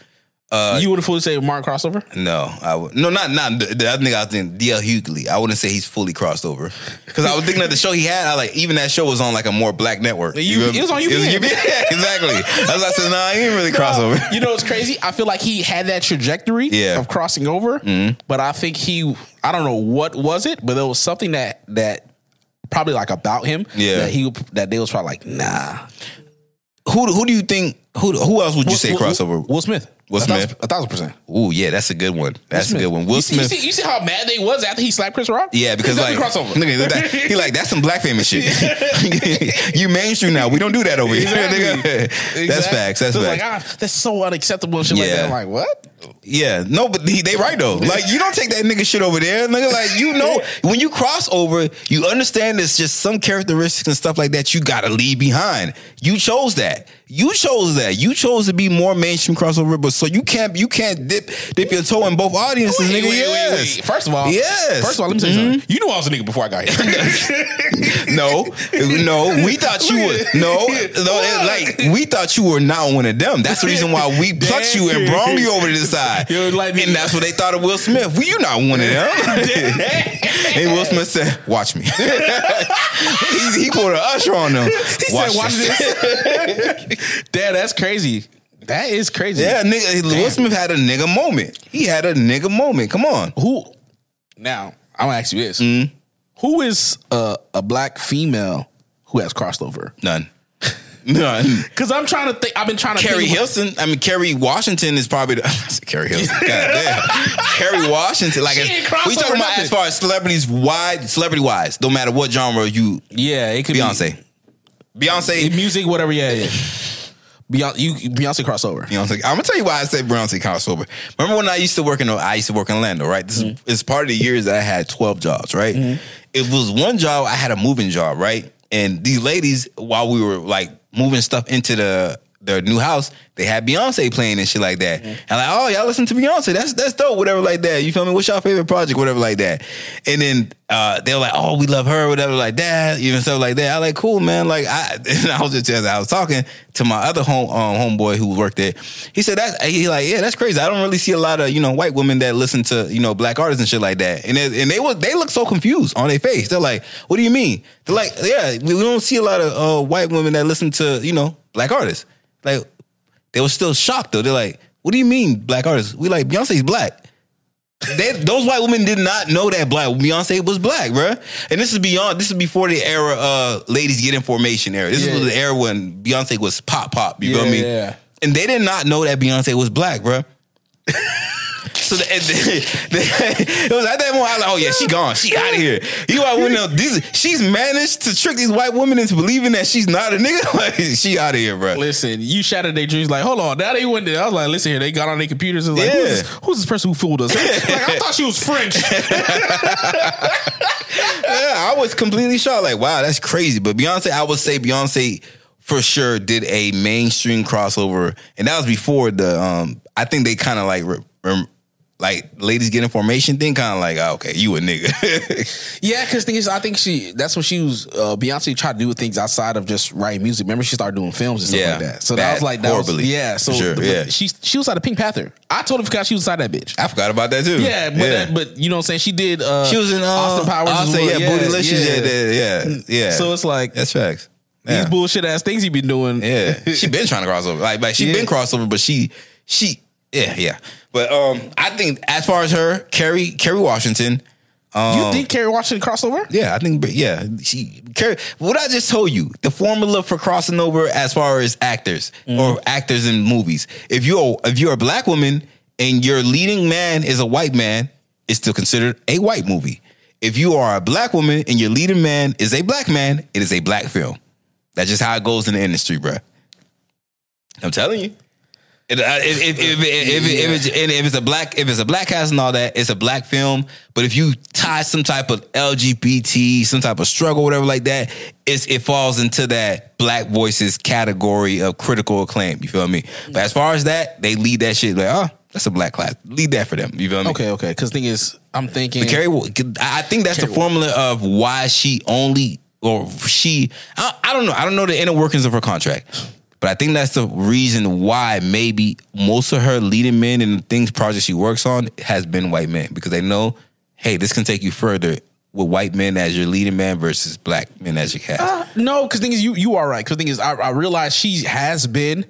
You would have fully say Mark crossover. No, I would no, not not the, the other nigga I was thinking DL Hughley. I wouldn't say he's fully crossed over because I was thinking of the show he had. I like even that show was on like a more black network. You- You- it was on It was UPN. UPN, exactly. I was like, said, nah, he ain't really crossover. You know what's crazy? I feel like he had that trajectory Yeah. Mm-hmm. of crossing over, but I think he I don't know what was it, but there was something that that probably like about him Yeah. that he that they was probably like nah. Who who do you think? Who who else would you say Will- crossover? Will Smith. Will a thousand- Smith. a thousand percent. Ooh, yeah, that's a good one. That's a good one. Will you see, Smith. You see, you see how mad they was after he slapped Chris Rock? Yeah, because like definitely crossover. nigga, that, he like that's some black famous shit. you mainstream now. We don't do that over here. Exactly. That's Exactly. facts. That's So it's facts. like ah, that's so unacceptable and shit like Yeah. that. I'm like what? Yeah, no, but he, they right though. Like you don't take that nigga shit over there, nigga. Like you know, when you cross over, you understand there's just some characteristics and stuff like that you gotta leave behind. You chose that. You chose that. You chose to be more mainstream crossover, but so you can't you can't dip dip your toe in both audiences, Wait, nigga. wait, yes. wait. First of all, Yes. Mm-hmm. First of all, let me tell you something. You knew I was a nigga before I got here. No, no, we thought you were no, no, like we thought you were not one of them. That's the reason why we plucked you and brought you over to the side. You're like- and that's what they thought of Will Smith. Well, you not one of them. and Will Smith said, "Watch me." he, he pulled an usher on them. He said, "Watch this." Dad, that's crazy. That is crazy. Yeah, nigga. Will Smith had a nigga moment. He had a nigga moment. Come on. Who? Now I'm gonna ask you this: Mm-hmm. Who is a, a black female who has crossed over? None. None. Because I'm trying to think. I've been trying to. Kerry think Hilson. I mean, Kerry Washington is probably the. I said Kerry Hilson. God damn. Kerry Washington. Like, She ain't if- we talking about nothing. as far as celebrities wide, celebrity wise, no matter what genre you. Yeah, it could Beyonce. be Beyonce. Beyonce. Music, whatever. Yeah, yeah. Beyonce, you Beyonce crossover. Beyonce. I'm gonna tell you why I say Beyonce crossover. Remember when I used to work in I used to work in Orlando, right? This is mm-hmm. it's part of the years that I had 12 jobs, right? Mm-hmm. It was one job I had a moving job, right? And these ladies, while we were like moving stuff into the their new house, they had Beyonce playing and shit like that. And like, oh, y'all listen to Beyonce. That's that's dope, whatever like that. You feel me? What's your favorite project, whatever like that. And then uh, they were like, oh, we love her, whatever like that, even stuff like that. I like, cool, man. Like I, I was just as I was talking to my other home um, homeboy who worked there. He said that he like, yeah, that's crazy. I don't really see a lot of you know white women that listen to you know black artists and shit like that. And they, and they was they look so confused on their face. They're like, what do you mean? They're like, yeah, we don't see a lot of uh, white women that listen to you know black artists. Like they were still shocked though. They're like, what do you mean black artists? We like Beyonce's black. They, those white women did not know that black Beyonce was black, bruh. And this is beyond. This is before the era of ladies get information era. This Yeah. was the era when Beyonce was pop pop. You feel Yeah, me? yeah. And they did not know that Beyonce was black, bruh. So the, the- the- it was at that moment I was like, oh yeah, she gone, she out of here. You out window. These she's managed to trick these white women into believing that she's not a nigga. Like she out of here, bro. Listen, you shattered their dreams. Like, hold on. Now they went there. I was like, listen here. They got on their computers and was like, Yeah. who's, this, who's this person who fooled us? like, I thought she was French. Yeah, I was completely shocked. Like, wow, that's crazy. But Beyonce, I would say Beyonce for sure did a mainstream crossover, and that was before the. um I think they kind of like. Re- rem- like ladies get information thing, kind of like oh, okay, you a nigga. yeah, because thing is, I think she. That's what she was. Uh, Beyonce tried to do things outside of just writing music. Remember, she started doing films and stuff Yeah. like that. So that was like that was- horribly. yeah. So sure, but yeah. she she was like of Pink Panther. I totally forgot she was inside that bitch. I forgot about that too. Yeah, but That, but you know what I'm saying. She did. Uh, she was in uh, Austin Powers. Austin, well. yeah, Bootylicious. Yeah, yeah, yeah, yeah. So it's like that's facts. Yeah. these bullshit ass things he been doing. Yeah, she been trying to cross over. Like, like she Yeah. been crossover, but she, she, yeah, yeah. But um, I think as far as her, Kerry, Kerry Washington. Um, you think Kerry Washington crossover? Yeah, I think. Yeah, she. Kerry, what I just told you, the formula for crossing over as far as actors Mm-hmm. or actors in movies. If you're if you're a black woman and your leading man is a white man, it's still considered a white movie. If you are a black woman and your leading man is a black man, it is a black film. That's just how it goes in the industry, bruh. I'm telling you. It, if, if, if, if, it's, if it's a black if it's a black cast and all that, it's a black film. But if you tie some type of LGBT, some type of struggle, whatever like that, it's it falls into that black voices category of critical acclaim. You feel me? But as far as that, they lead that shit like, oh, that's a black class. Lead that for them. You feel me? Okay, okay. Because thing is, I'm thinking. Kerry, I think that's the Kerry- formula of why she only or she. I, I don't know. I don't know the inner workings of her contract, but I think that's the reason why maybe most of her leading men and the things projects she works on has been white men because they know, hey, this can take you further with white men as your leading man versus black men as your cast. Uh, no, because thing is, you you are right. Because thing is, I, I realize she has been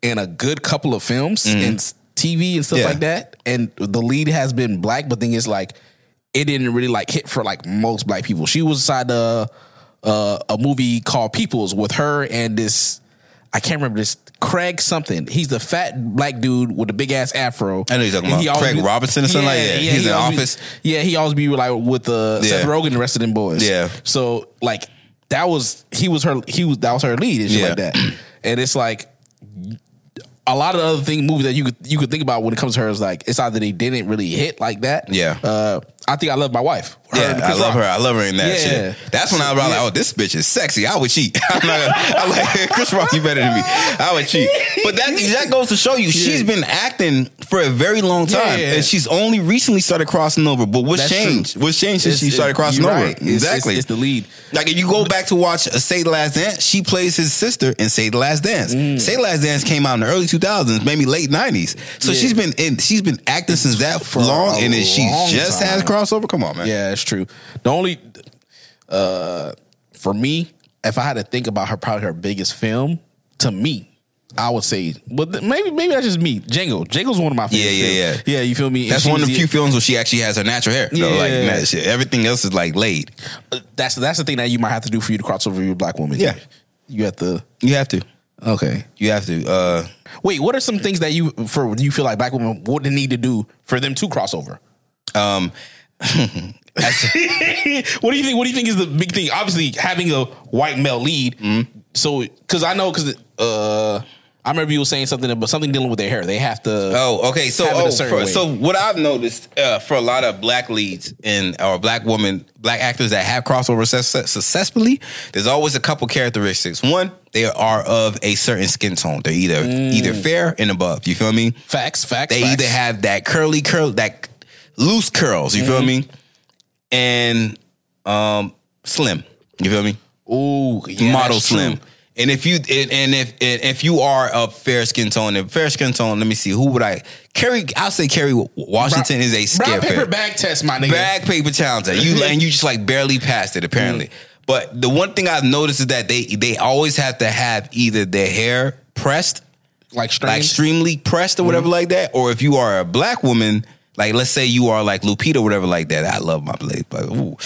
in a good couple of films and TV and stuff Mm-hmm. Yeah. like that, and the lead has been black. But thing is, like, it didn't really like hit for like most black people. She was inside a uh, a movie called Peeples with her and this. I can't remember this Craig something. He's the fat black dude with the big ass afro. I know you're talking And about Craig Robinson or something like that. He's he in always be- Office. yeah, he always be like with the Seth Yeah. Rogen and the rest of them boys. Yeah. So like that was he was her he was that was her lead and shit Yeah. like that. And it's like a lot of the other thing movies that you could you could think about when it comes to her is like it's either they didn't really hit like that. Yeah. Uh, I think I love my wife. Her Yeah, I love Rock. her. I love her in that Yeah. shit. That's when I was like, oh, this bitch is sexy. I would cheat. I'm not gonna, I like Chris Rock. You better than me. I would cheat. But that that goes to show you, she's been acting for a very long time, Yeah, yeah. and she's only recently started crossing over. But what's That's changed? true. What's changed since It's- she started crossing over? right. Exactly. It's, it's the lead. Like if you go back to watch Save the Last Dance, she plays his sister in Save the Last Dance. Mm. Save the Last Dance came out in the early 2000s, maybe late 90s. So Yeah. she's been in, she's been acting since that For long, and then she just has. Crossover. Come on, man. Yeah, it's true. The only uh for me, if I had to think about her probably her biggest film, to me, I would say, but th- maybe maybe that's just me. Django. Django's one of my favorite. Yeah, yeah, films. yeah. You feel me? That's one of the few films where she actually has her natural hair. Yeah, Yeah. like that shit. Everything else is like laid. That's that's the thing that you might have to do for you to cross over with your black woman. Yeah. you have to. You have to. Okay. You have to. Uh, Wait, what are some things that you for you feel like black women would need to do for them to cross over? um, what do you think? What do you think is the big thing? Obviously, having a white male lead. Mm-hmm. So, because I know, because uh, I remember you were saying something about something dealing with their hair. They have to. oh, okay. So, Have it a oh, for- so what I've noticed uh, for a lot of black leads and or black women, black actors that have crossover success- successfully, there's always a couple characteristics. One, they are of a certain skin tone. They're either either fair and above. You feel me? facts, facts. They facts. either have that curly curl, that loose curls. You feel me? And um, slim. You feel me? Ooh, yeah, model that's true. slim. And if you and, and if and if you are a fair skin tone, and fair skin tone, let me see who would I Kerry? I'll say Kerry Washington is a brown scare paper fair. bag test, my nigga. Bag paper talented. You and you just like barely passed it apparently. But the one thing I've noticed is that they they always have to have either their hair pressed, like like extremely pressed or Mm-hmm. whatever like that, or if you are a black woman, Like, let's say you are like Lupita, or whatever, like that. I love my blade, but ooh.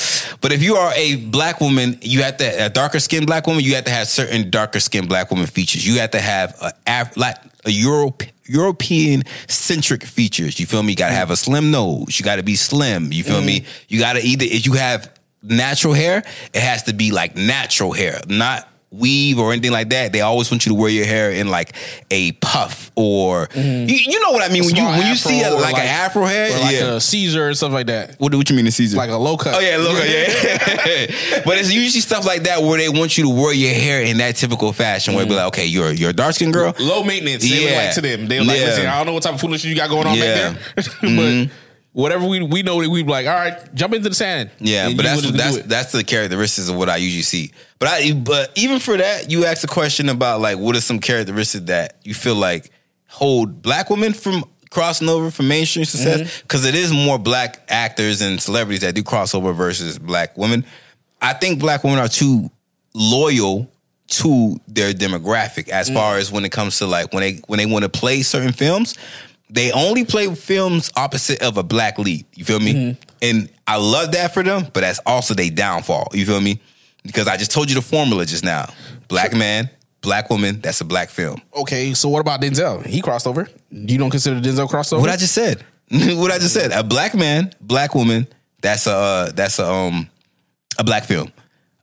But if you are a black woman, you have to a darker skinned black woman. You have to have certain darker skinned black woman features. You have to have a Af- like a Europe European centric features. You feel me? You got to have a slim nose. You got to be slim. You feel me? Mm. You got to either if you have natural hair, it has to be like natural hair, not weave or anything like that. They always want you to wear your hair in like a puff or mm-hmm. you, you know what I mean when you when you see a, or like, an afro hair. Or like yeah. a Caesar or stuff like that. what, do- what you mean a Caesar? Like a low cut. Oh yeah, look, yeah. but it's usually stuff like that where they want you to wear your hair in that typical fashion, where it be mm. like, okay, you're you're a dark skinned girl. Low maintenance. They Yeah. like to them. They like, Yeah. I don't know what type of foolishness you got going on Yeah. back there. but mm-hmm. Whatever we we know, that we be like, all right, jump into the sand. Yeah, And but that's that's that's the characteristics of what I usually see. But I but even for that, you asked a question about like what are some characteristics that you feel like hold black women from crossing over from mainstream success Mm-hmm. because is more black actors and celebrities that do crossover versus black women. I think black women are too loyal to their demographic as Mm. far as when it comes to like when they when they want to play certain films they only play films opposite of a black lead you feel me Mm-hmm. and i love that for them but that's also their downfall you feel me because i just told you the formula just now black man black woman that's a black film okay. So what about Denzel? He crossed over. You don't consider Denzel crossover? what i just said what i just said a black man black woman that's a uh, that's a um a black film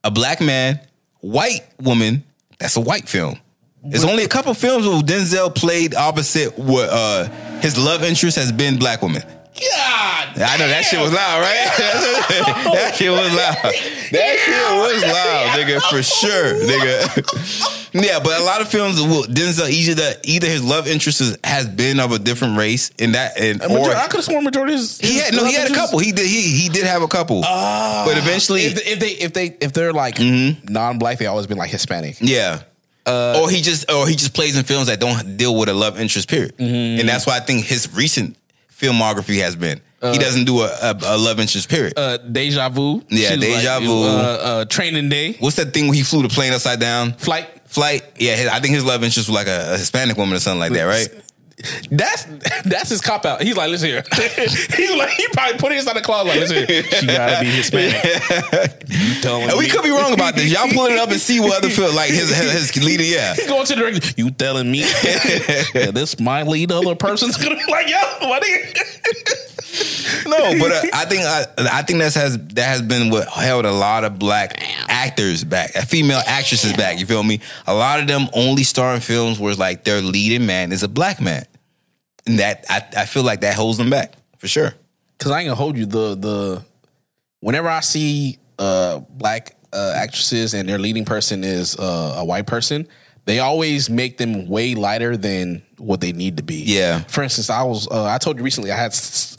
a black man white woman that's a white film there's only a couple films where Denzel played opposite what uh, his love interest has been black woman. God, I know that shit was loud, right? that shit was loud. That shit was loud, nigga, for sure, nigga. yeah, but a lot of films, will Denzel either the, either his love interest is, has been of a different race, in that, and A major- or I could have sworn majority is he had no, he had a couple. He did, he he did have a couple, but eventually, If, if they if they if they're like Mm-hmm. non-black, they always been like Hispanic. Yeah. Or he just or he just plays in films that don't deal with a love interest period, Mm-hmm. and that's why I think his recent filmography has been. he doesn't do a, a, a love interest period. Uh, Deja Vu. Yeah, She Deja like, Vu. Uh, uh, Training Day. What's that thing where he flew the plane upside down? Flight. Flight. Yeah, his, I think his love interest was like a, a Hispanic woman or something like that, right? That's that's his cop out. He's like, listen here. He's like, he probably put it inside the closet. Like, listen here. She gotta be Hispanic. You telling And we me? could be wrong about this. Y'all pull it up and see what other film like his his, his leader. Yeah, He going to the director. You telling me that this my lead other person's gonna be like, yo, what no, but uh, I think I, I think that has that has been what held a lot of black actors back, uh, female actresses back. You feel me? A lot of them only star in films where it's like their leading man is a black man, and that I, I feel like that holds them back for sure. Cause I ain't gonna hold you. The the whenever I see uh black uh, actresses and their leading person is uh, a white person, they always make them way lighter than what they need to be. Yeah. For instance, I was uh, I told you recently I had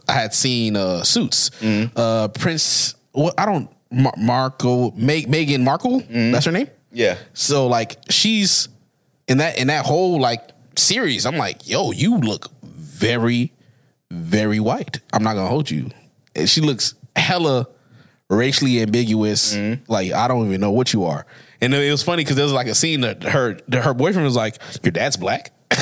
I had seen uh, Suits. Mm-hmm. Uh, Prince. What I don't Mar- Marco Meg, Meghan Markle. Mm-hmm. That's her name. Yeah, So like she's in that in that whole like series. I'm like, yo, you look very, very white. I'm not gonna hold you. And she looks hella racially ambiguous. Mm-hmm. Like I don't even know what you are. And it was funny because there was like a scene that her that her boyfriend was like, "Your dad's black." and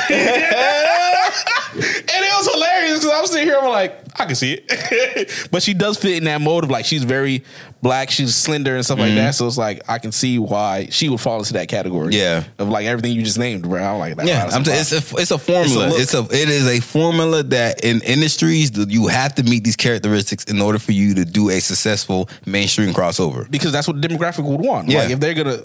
it was hilarious because I'm sitting here, I'm like, I can see it. but she does fit in that mode of like she's very black, she's slender and stuff like that. Mm-hmm. So it's like I can see why she would fall into that category. Yeah. Of like everything you just named, bro. I'm like, yeah. I'm t- it's a it's a formula. look. It's a, it is a formula that in industries you have to meet these characteristics in order for you to do a successful mainstream crossover. because that's what the demographic would want. Yeah. Like if they're gonna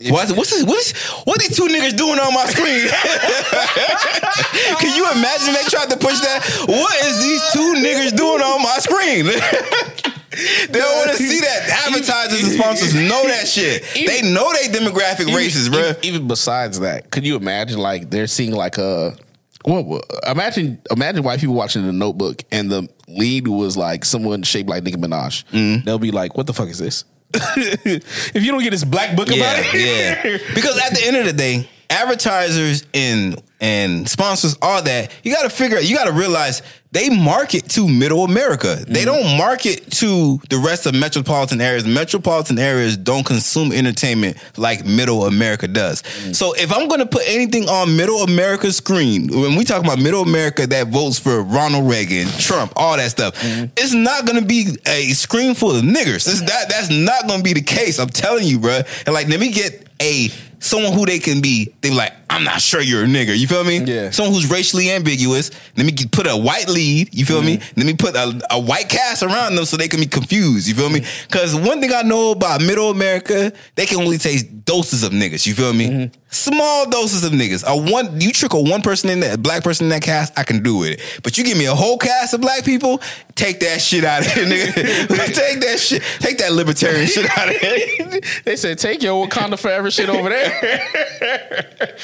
if- What, what's this, what is what these two niggas doing on my screen? Can you imagine they tried to push that? What is these two niggas doing on my screen? they don't want to see that. Advertisers and sponsors know that shit. They know they demographic racist, even, bro. Even, even besides that, could you imagine like they're seeing like a what? what- Imagine imagine white people watching the Notebook and the lead was like someone shaped like Nicki Minaj. Mm-hmm. They'll be like, "What the fuck is this?" if you don't get this black book about it, yeah. Because at the end of the day, advertisers and and sponsors, all that, you got to figure. out, You got to realize they market to Middle America. They mm-hmm. don't market to the rest of metropolitan areas. Metropolitan areas don't consume entertainment like Middle America does. Mm. So if I'm going to put anything on Middle America's screen, when we talk about Middle America that votes for Ronald Reagan, Trump, all that stuff, mm-hmm. it's not going to be a screen full of niggers. It's that that's not going to be the case. I'm telling you, bro. And like, let me get a someone who they can be. They like, I'm not sure you're a nigger. You feel me? Yeah. Someone who's racially ambiguous. Let me put a white lead. You feel me? Mm-hmm. Let me put a, a white cast around them so they can be confused. You feel me? Mm-hmm. Because one thing I know about Middle America, they can only taste doses of niggas. You feel me? Mm-hmm. Small doses of niggas. A one, you trickle one person in that, a black person in that cast, I can do it. But you give me a whole cast of black people, take that shit out of here, nigga. take that shit, take that libertarian shit out of here. They said take your Wakanda forever shit over there.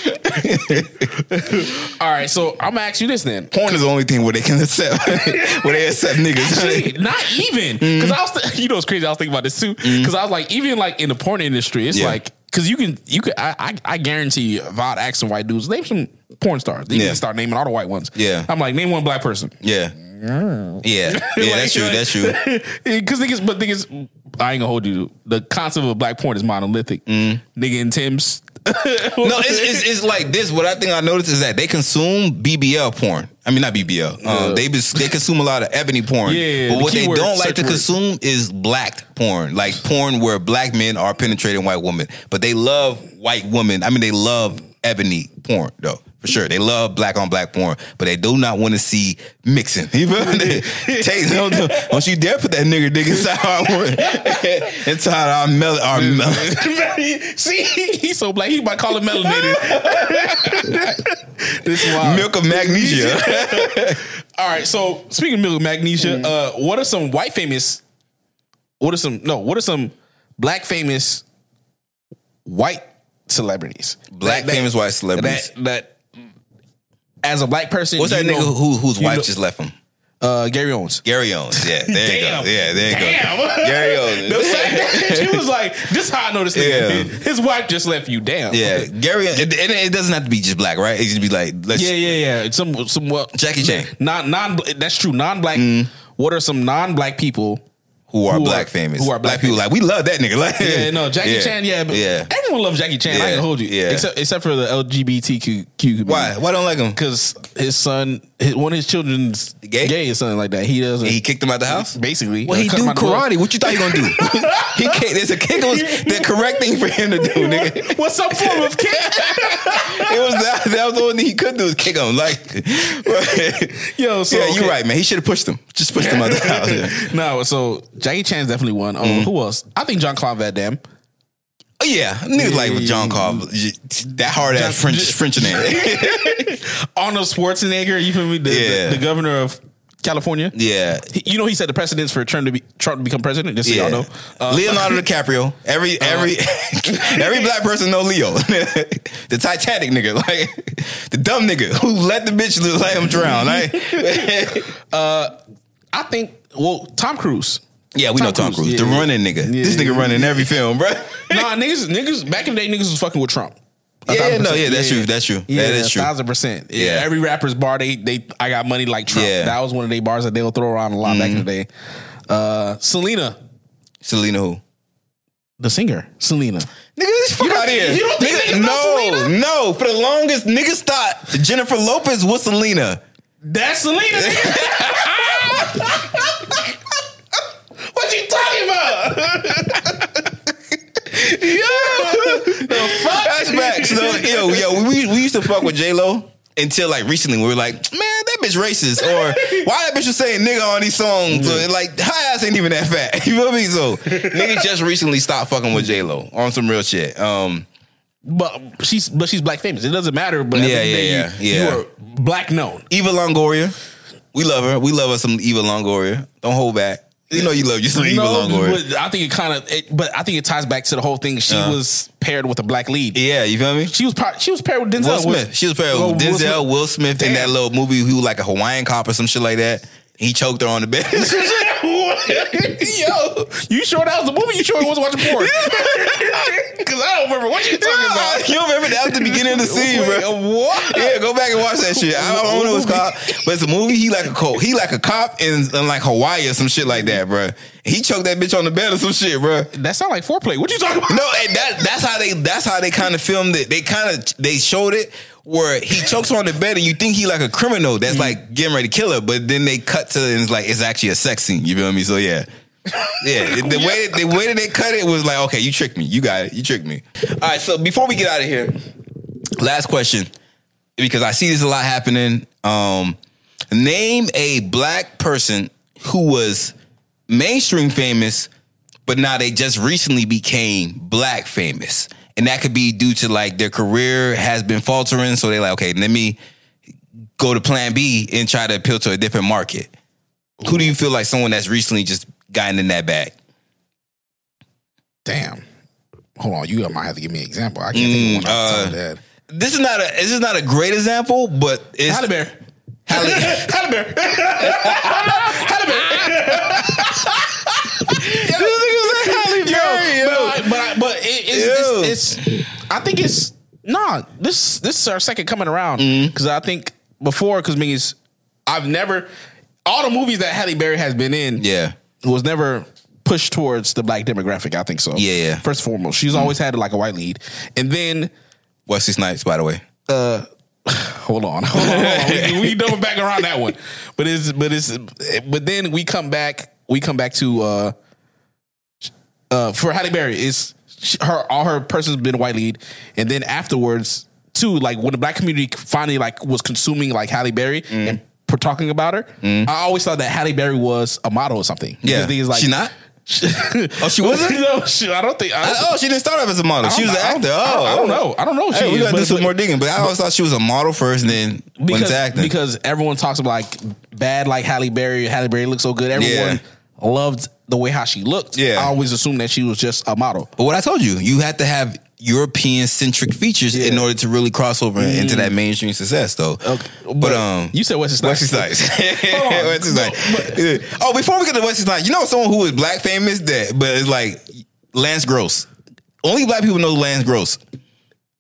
All right, so I'm gonna ask you this then. Porn is the only thing where they can accept, where they accept niggas. Actually, not even Mm-hmm. because I was, th- you know, it's crazy. I was thinking about this too because I was like, even like in the porn industry, it's Yeah. like because you can, you can, I, I, I guarantee you, if I'd ask some white dudes, name some porn stars, they Yeah. can start naming all the white ones. Yeah. I'm like, name one black person. Yeah. Yeah. Yeah, that's true. That's true. Because niggas, but niggas, I ain't gonna hold you. The concept of black porn is monolithic. Nigga in Tim's. No, it's, it's it's like this. What I think I noticed is that they consume BBL porn. I mean, not BBL. Um, they they consume a lot of ebony porn. Yeah, but the what they don't like to word. consume is black porn, like porn where black men are penetrating white women. But they love white women. I mean, they love ebony porn though. For sure, they love black on black porn, but they do not want to see mixing. You feel me? Take, don't, don't you dare put that nigga dick inside our inside our mel our mel- See, he's so black. He might call him melanated. this is wild. milk of magnesia. All right. So speaking of milk of magnesia, uh, what are some white famous? What are some no? What are some black famous white celebrities? Black famous white celebrities. That, that as a black person, What's that nigga know- who whose wife know- just left him? Uh, Gary Owens. Gary Owens. Yeah, there you go. Yeah, there you Damn. go. Gary Owens. The fact that she was like, "This how I know this nigga. Yeah. His wife just left you." Damn. Yeah, Gary. And it, it doesn't have to be just black, right? It can be like let's Yeah, yeah, yeah. Some, some, well, Jackie Chan. Mm. Non, non. That's true. Non-black. What are some non-black people who are Who black are- famous. who are black people like we love that nigga. Like Yeah, no, Jackie yeah. Chan. Yeah, but yeah. everyone loves Jackie Chan. I Yeah, can hold you. yeah. except except for the LGBTQ community. Why? Why don't like him? Because his son, his, one of his children's Gay? gay or something like that. He doesn't. He kicked him out the house. basically. Well, he cut do karate. What you thought he gonna do? he can't. There's a kick. Was the correct thing for him to do, nigga. What's some form of kick? It was that. That was the only thing he could do is kick him. Like, Yo, so yeah, you're right, man. He should have pushed him. Just pushed him out the house. Yeah. No, so Jackie Chan's definitely one. Um, Who else? I think John Claude Van Damme. Oh, yeah, niggas like with John Carver. That hard ass John- French French name. Arnold Schwarzenegger. You feel me? The, Yeah. the, the governor of California. yeah, He- You know, he set the precedence for Trump to be Trump to become president. Just so y'all know. Uh, Leonardo DiCaprio. Every every every black person know Leo. the Titanic nigga, like the dumb nigga who let the bitch let him drown. Like, I think. Well, Tom Cruise. yeah, we Tom know Tom Cruise, Cruise, yeah. the running nigga. Yeah, this nigga yeah. running every film, bro. nah, niggas, niggas. Back in the day, niggas was fucking with Trump. Yeah, no, yeah, that's true, that's true. Yeah, That is true. Thousand percent. Yeah. Yeah. every rapper's bar, they they I got money like Trump. Yeah. Mm-hmm. That was one of their bars that they'll throw around a lot back in the day. Uh, Selena, Selena who? the singer, Selena. Nigga, this fuck out here. you don't think Nigga, niggas no, no. For the longest, niggas thought Jennifer Lopez was Selena. That's Selena. nigga. what you talking about? yo, the That's facts. No, yo, yo, we, we used to fuck with J Lo until like recently. We were like, man, that bitch racist, or why that bitch was saying nigga on these songs? Or, like, her ass ain't even that fat. You feel me? So niggas just recently stopped fucking with J Lo on some real shit. Um, But she's but she's black famous. It doesn't matter. But Yeah, end of the day, yeah, you, yeah, yeah. you are black known. Eva Longoria, we love her. We love her some Eva Longoria. Don't hold back. You know you love you some Eva Longoria. but I think it kind of. But I think it ties back to the whole thing. She Uh-huh. was paired with a black lead. Yeah, you feel me? She was par- she was paired with Denzel. Will Smith. She was paired with Will Denzel, Smith. Will Smith in Damn. that little movie. He was like a Hawaiian cop or some shit like that. He choked her on the bed. Yo, you sure that was the movie? You sure he was watching porn? Because I don't remember what you talking about. you remember that was the beginning of the scene, Wait, bro? What? Yeah, go back and watch that shit. I don't know what it's called, but it's a movie. He like a cop. he like a cop in, in like Hawaii or some shit like that, bro. He choked that bitch on the bed or some shit, bro. That sound like foreplay. What you talking about? No, and that that's how they that's how they kind of filmed it. They kind of they showed it where he chokes her on the bed and you think he like a criminal that's like getting ready to kill her, but then they cut to and it's like it's actually a sex scene. You feel me? So yeah. Yeah, the way the way that they cut it was like, okay, you tricked me. You got it. You tricked me. All right, so before we get out of here, last question because I see this a lot happening. Um, name a black person who was mainstream famous, but now they just recently became black famous, and that could be due to like their career has been faltering. So they're like, okay, let me go to Plan B and try to appeal to a different market. Who do you feel like someone that's recently just gotten in that bag? Damn. Hold on, you might have to give me an example. I can't think of one off the top of uh, my. This is not a this is not a great example, but it's Halle Berry. Halle- Halle Berry. Halle Berry. Yo, but, I- but, I- but it, it's, it's, it's, I think it's nah. This this is our second coming around Mm-hmm. because I think before because means I've never all the movies that Halle Berry has been in yeah. was never pushed towards the black demographic. I think so. Yeah, yeah. First and foremost, she's always had like a white lead, and then Wesley Snipes, by the way. hold on, hold on, hold on. we, we double back around that one, but it's but it's but then we come back. We come back to uh uh for Halle Berry is her all her person's been white lead, and then afterwards too, like when the black community finally like was consuming like Halle Berry Mm. and for talking about her, I always thought that Halle Berry was a model or something. Yeah. Because niggas She not? oh, she wasn't? no, she, I don't think. I, I- oh, she didn't start off as a model. She was an actor. Oh, don't- I don't know. I don't know Hey, we gotta do some more digging. But I always thought she was a model first, and then went because to acting. because everyone talks about like bad like Halle Berry. Halle Berry looks so good. Everyone loved the way how she looked. Yeah. I always assumed that she was just a model. but what I told you, you had to have European centric features in order to really cross over into that mainstream success, though. Okay. But, um, you said Wesley Snipes. Wesley Snipes. Wesley No, Snipes. Yeah. Oh, before we get to Wesley Snipes, you know someone who is black famous that, but it's like Lance Gross. Only black people know Lance Gross.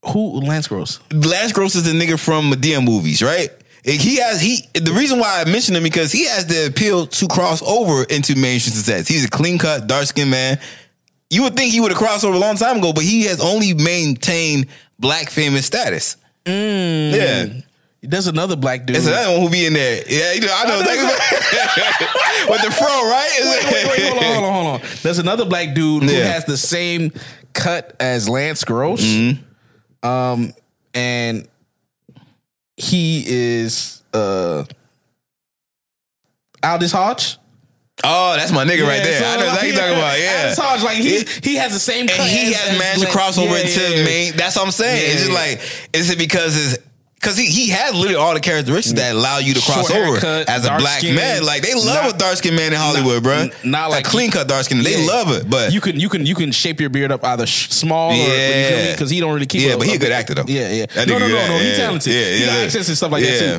Who Lance Gross? Lance Gross is the nigga from Madea movies, right? He has he the reason why I mentioned him because he has the appeal to cross over into mainstream success. He's a clean cut, dark skinned man. You would think he would have crossed over a long time ago, but he has only maintained black famous status. Yeah. There's another black dude. There's another one who be in there. Yeah, you know, I know. With the fro, right? wait, wait, wait, hold on, hold on, hold on. There's another black dude who Yeah. has the same cut as Lance Gross. Mm-hmm. Um, and he is uh Aldis Hodge. Oh, that's my nigga right there. so, I know exactly like, what you're talking about. Yeah. Aldis Hodge, like he's, he has the same and he as- has as managed to Lance- cross over Yeah, into yeah, yeah. main. That's what I'm saying. Yeah, it's just yeah. like, is it because it's because he, he has literally all the characteristics that allow you to cross Short over haircut, as a dark black skin. man. Like they love Not- a dark skinned man in Hollywood, bro. not like clean cut dark skin. They Yeah. love it, but you can you can you can shape your beard up either sh- small or Yeah. because he don't really keep. Yeah, but he a good actor, though. Yeah, yeah. That no, nigga no, no, good no. actor. He's Yeah. talented. Yeah, he yeah, got yeah. accents and stuff like Yeah. that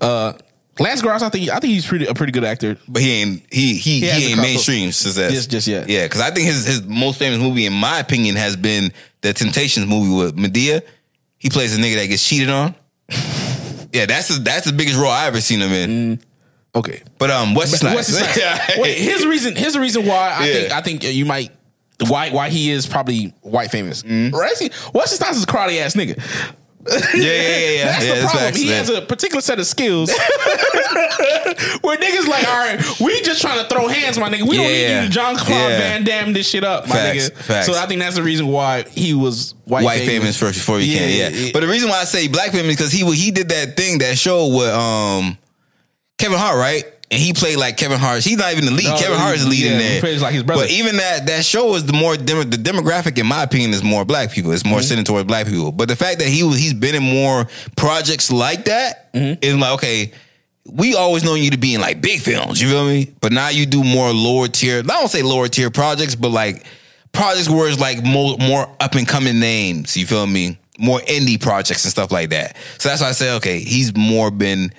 too. Uh, Lance Gross, I think I think he's pretty a pretty good actor. but he ain't he he he, hasn't ain't crossed mainstream success Just- just yet. Yeah, because I think his his most famous movie, in my opinion, has been the Temptations movie with Madea. He plays a nigga that gets cheated on. Yeah, that's the, that's the biggest role I ever seen him in. Okay, But um, Wesley Snipes. Wesley Snipes. Wait, his reason his reason why I Yeah. think I think you might why why he is probably white famous. Mm-hmm. Right? See, Wesley Snipes is a crowdy ass nigga. Yeah, yeah, yeah, yeah. That's yeah the that's problem. facts, he man. has a particular set of skills where niggas like, all right, we just trying to throw hands, my nigga. We don't need Yeah. you to John Claude Yeah. Van Damme this shit up, my Facts, nigga. facts. So I think that's the reason why he was white, white famous first before he can. Yeah, but the reason why I say black famous because he he did that thing that show with um Kevin Hart, right? And he played like Kevin Hart. He's not even the lead. No, Kevin Hart is the lead yeah, in he plays like his brother. But even that that show is the more dem- the demographic, in my opinion, is more black people. It's more centered towards black people. But the fact that he was he's been in more projects like that Mm-hmm. is like okay. We always known you to be in like big films, you feel me? But now you do more lower tier. I don't say lower tier projects, but like projects where it's like more more up and coming names. You feel me? More indie projects and stuff like that. So that's why I say, okay, he's more been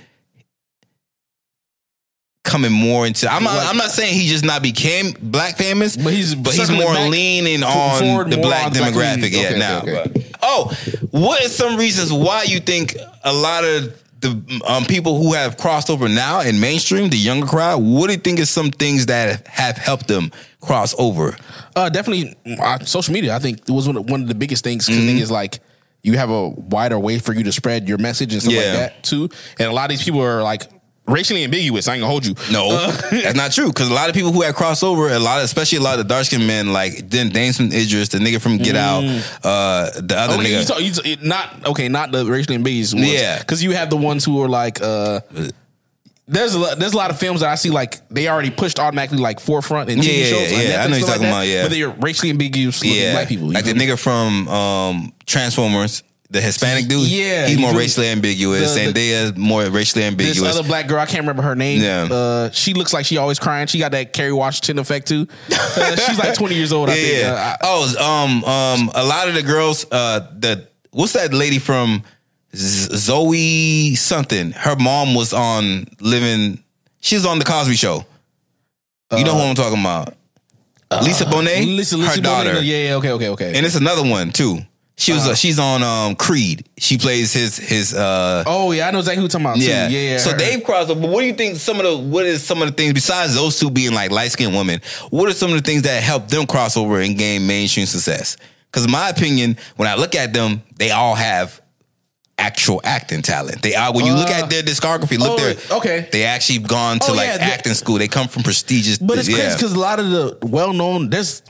coming more into. I'm not. I'm not saying he just not became black famous, But he's but he's more back leaning on the black on the black demographic. community. yeah, Okay, now. okay, okay. But- oh, what are some reasons why you think a lot of the um, people who have crossed over now in mainstream, the younger crowd, what do you think is some things that have helped them cross over? Uh, definitely uh, social media. I think it was one of, one of the biggest things. Because Mm-hmm. the thing is like you have a wider way for you to spread your message and stuff Yeah. like that too. And a lot of these people are like racially ambiguous. I ain't gonna hold you. No, Uh, that's not true. Because a lot of people who have crossover, a lot, of, especially a lot of dark skinned men, like Den- Damson Idris, the nigga from Get Out, uh, the other Mm. Okay, nigga. you talk, you talk- not okay, not the racially ambiguous ones. Yeah. because you have the ones who are like, uh, there's a lot, there's a lot of films that I see like they already pushed automatically like forefront in TV Yeah, yeah, shows. on yeah, I know you're talking that, about, yeah. but they're racially ambiguous yeah, black people. like the me? nigga from um, Transformers, the Hispanic dude. Yeah, he's more feel me? The- racially ambiguous. the- Zendaya more racially ambiguous. This other black girl, I can't remember her name. Yeah. Uh, she looks like she always crying. She got that Kerry Washington effect too. Uh, she's like 20 years old, I yeah, think. yeah. Uh, I- oh, um, um, a lot of the girls, uh, the what's that lady from Z- Zoe something? Her mom was on Living. She was on the Cosby Show. You know who I'm talking about? Lisa Bonet, Uh, Lisa, Lisa her daughter, Bonet, yeah, yeah, okay, okay, okay. and it's another one too. She Uh-huh. was uh, she's on um, Creed. She plays his his uh, oh yeah, I know exactly who you're talking about. Yeah, Yeah, yeah. So her. they've crossed over. But what do you think? Some of the what is some of the things besides those two being like light skinned women? What are some of the things that help them cross over and gain mainstream success? Because in my opinion, when I look at them, they all have actual acting talent. They are when you look Uh, at their discography, look oh, there. okay. they actually gone to Oh, like yeah, the- acting school. They come from prestigious. but it's yeah. crazy because a lot of the well known there's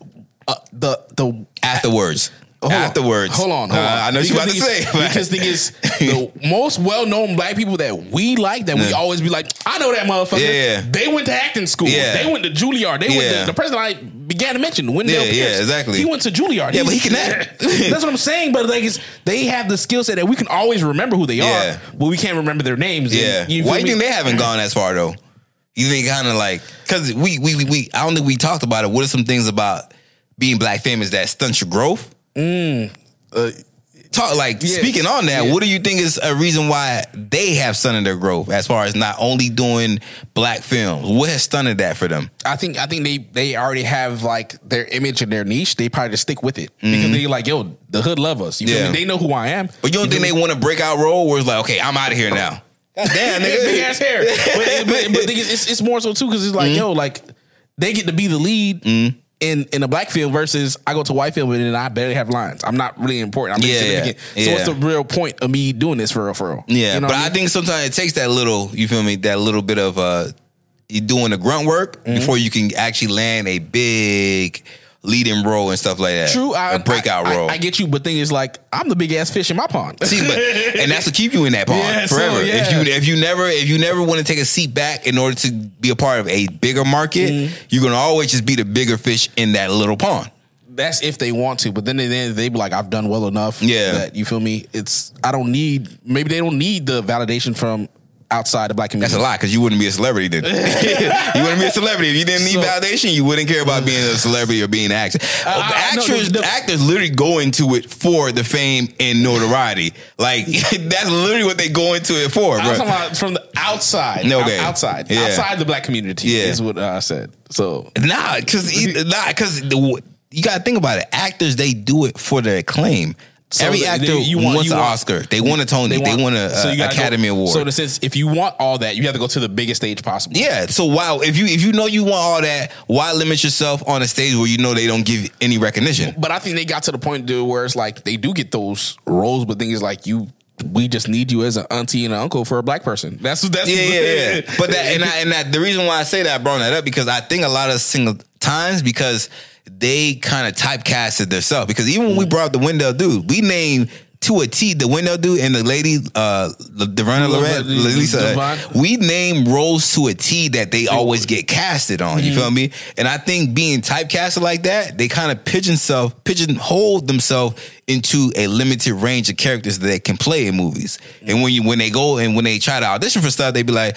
uh, the the afterwards. Hold on. afterwards. Hold on, hold Uh, on. I know what you about to say. is- Because thing is, the most well-known black people that we like, that we always be like, I know that motherfucker. Yeah. They went to acting school. Yeah. They went to Juilliard. They went to the person I began to mention, Wendell Yeah, yeah, exactly. He went to Juilliard. Yeah, but he can act. That's what I'm saying. But like, it's, they have the skill set that we can always remember who they are, but we can't remember their names. And Yeah. you Why do you think they haven't gone as far though? You think kind of like because we, we we we I don't think we talked about it. What are some things about being black famous that stunts your growth? Uh, Talk like Yeah. speaking on that. Yeah. What do you think is a reason why they have stunted their growth as far as not only doing black films? What has stunted that for them? I think I think they they already have like their image and their niche. They probably just stick with it because they're like yo, the hood love us. You Mm-hmm. Yeah. They know who I am. But you don't think they want a breakout role where it's like, okay, I'm out of here now. Damn, big ass hair. But, but, but it's, it's more so too because it's like Mm-hmm. yo, like they get to be the lead in in a black film versus I go to white film and then I barely have lines. I'm not really important. I'm Yeah, insignificant. yeah, So what's the real point of me doing this for real? For real? Yeah, You know but I, mean? think sometimes it takes that little, you feel me, that little bit of uh you doing the grunt work Mm-hmm. before you can actually land a big leading role and stuff like that. True, I, a breakout I, role. I, I get you, but thing is, like, I'm the big ass fish in my pond. See, but and that's to keep you in that pond Yeah, so, forever. If you if you never if you never want to take a seat back in order to be a part of a bigger market, Mm-hmm. you're gonna always just be the bigger fish in that little pond. That's if they want to, but then they then they be like, I've done well enough. Yeah. that you feel me. It's I don't need. Maybe they don't need the validation from outside the black community. That's a lie because you wouldn't be a celebrity then. you wouldn't be a celebrity if you didn't need So- validation. You wouldn't care about being a celebrity or being an actor. Know actors, the- the- actors literally go into it for the fame and notoriety. Like that's literally what they go into it for, I'm bro. talking about from the outside. Okay. Outside, Yeah. outside the black community. Yeah. is what I said. So Nah, because nah, because you got to think about it. Actors they do it for the acclaim. So Every they- actor they- you want- wants you an want- Oscar. They want a Tony. They want, a, so a you Academy go- Award. So sense, if you want all that, you have to go to the biggest stage possible. Yeah. So wow, if you if you know you want all that, why limit yourself on a stage where you know they don't give any recognition? But I think they got to the point to where it's like they do get those roles, but thing is like you, we just need you as an auntie and an uncle for a black person. That's that's Yeah, yeah, yeah. But that and I, and that the reason why I say that I brought that up because I think a lot of single times because they kind of typecasted themselves because even when we brought the Wendell dude, we named to a T the Wendell dude and the lady uh Deverna Lorette, Lisa. We name roles to a T that they always get casted on. You feel me? And I think being typecasted like that, they kind of pigeon self pigeonhole themselves into a limited range of characters that they can play in movies. And when you when they go and when they try to audition for stuff, they be like,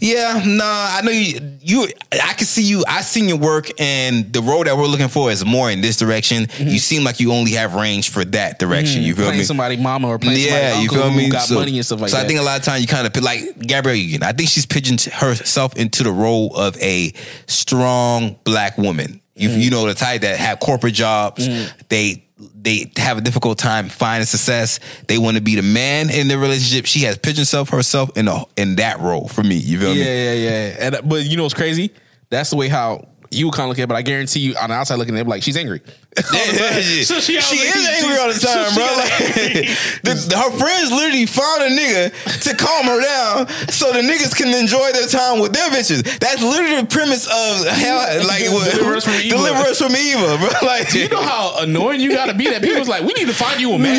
Yeah, nah, I know you. You, I can see you. I seen your work, and the road that we're looking for is more in this direction. Mm-hmm. You seem like you only have range for that direction. Mm-hmm. You feel playing me? somebody mama or playing yeah, somebody you feel who me? got so, money and stuff like so that. I think a lot of times you kind of like Gabrielle Union. I think she's pitching herself into the role of a strong black woman. You, Mm-hmm. you know the type that have corporate jobs. They they have a difficult time finding success. They want to be the man in the relationship. She has pigeoned herself herself in a, in that role for me. You feel yeah, me? yeah, yeah. Yeah. And but you know what's crazy? That's the way how you would kind of look at it, but I guarantee you on the outside looking at it, like she's angry. she, So she she is angry all the time, she bro. Like, the, the- her friends literally found a nigga to calm her down so the niggas can enjoy their time with their bitches. That's literally the premise of hell. Like, what, Deliver us from Eva. Deliver us from Eva, bro. Like, Do you know how annoying you got to be that people's like, we need to find you a man.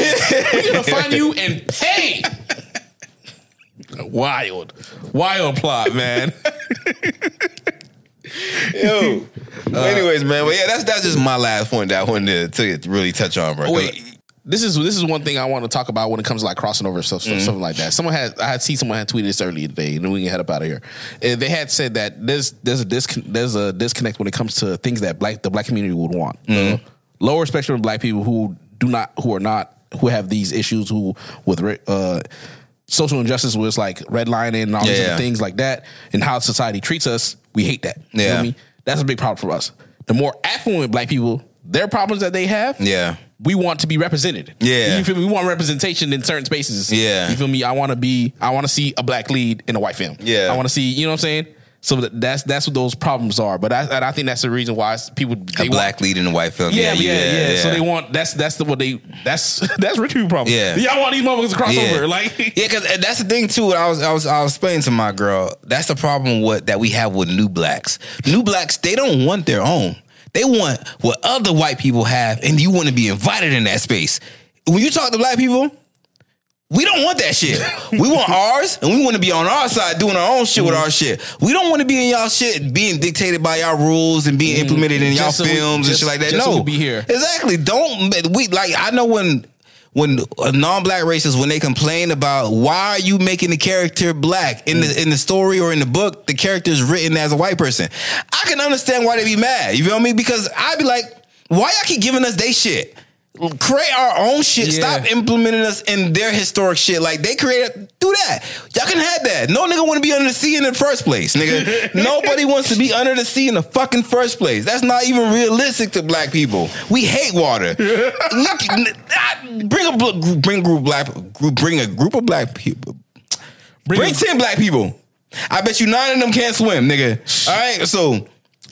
We need to find you and pay. Wild, wild plot, man. yo. Uh, Anyways, man. But yeah, that's that's just my last point that I wanted to, to really touch on, bro. Wait, this is this is one thing I want to talk about when it comes to like crossing over stuff, stuff mm-hmm. something like that. Someone had I had seen someone had tweeted this earlier today, and then we can head up out of here. And they had said that there's there's a discon- there's a disconnect when it comes to things that black the black community would want. The lower spectrum of black people who do not who are not who have these issues who with uh social injustice was like redlining and all these Yeah. things like that and how society treats us we hate that you know Yeah. I mean that's a big problem for us the more affluent black people their problems that they have Yeah. we want to be represented. Yeah. You feel me? We want representation in certain spaces. Yeah. You feel me? I want to be I want to see a black lead in a white film. Yeah. I want to see, you know what I'm saying? So that's that's what those problems are. But I, and I think that's the reason why people a they black lead in a white film. Want, yeah, you- yeah, yeah, So they want that's that's the what they that's that's rich people problem. Yeah. Y'all want these motherfuckers to cross Yeah. over. Like Yeah, because that's the thing too. I was I was I was explaining to my girl. That's the problem with that we have with new blacks. New blacks they don't want their own. They want what other white people have, and you want to be invited in that space. When you talk to black people, we don't want that shit. We want ours, and we want to be on our side doing our own shit with our mm-hmm. shit. We don't want to be in y'all shit being dictated by y'all rules and being mm-hmm. implemented in y'all Just so we- films and shit like that. just no, so we be here. Exactly. Don't we like? I know when when a non-black racist when they complain about why are you making the character black in the mm. in the story or in the book, the character is written as a white person. I can understand why they be mad. You feel me? Because I'd be like, why y'all keep giving us they shit? Create our own shit. Yeah. Stop implementing us in their historic shit. Like they created, do that. Y'all can have that. No nigga want to be under the sea in the first place, nigga. Nobody wants to be under the sea in the fucking first place. That's not even realistic to black people. We hate water. Bring a bring group of black group bring a group of black people. Bring, a- ten black people. I bet you nine of them can't swim, nigga. All right, so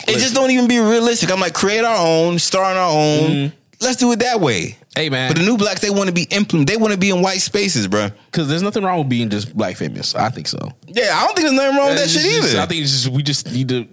it just don't even be realistic. I'm like, create our own, start on our own. Mm-hmm. Let's do it that way. Hey, man. But the new blacks, they want to be implement. They want to be in white spaces, bro. because there's nothing wrong with being just black famous. I think so. Yeah, I don't think there's nothing wrong with that It's shit just- either. I think it's just we just need to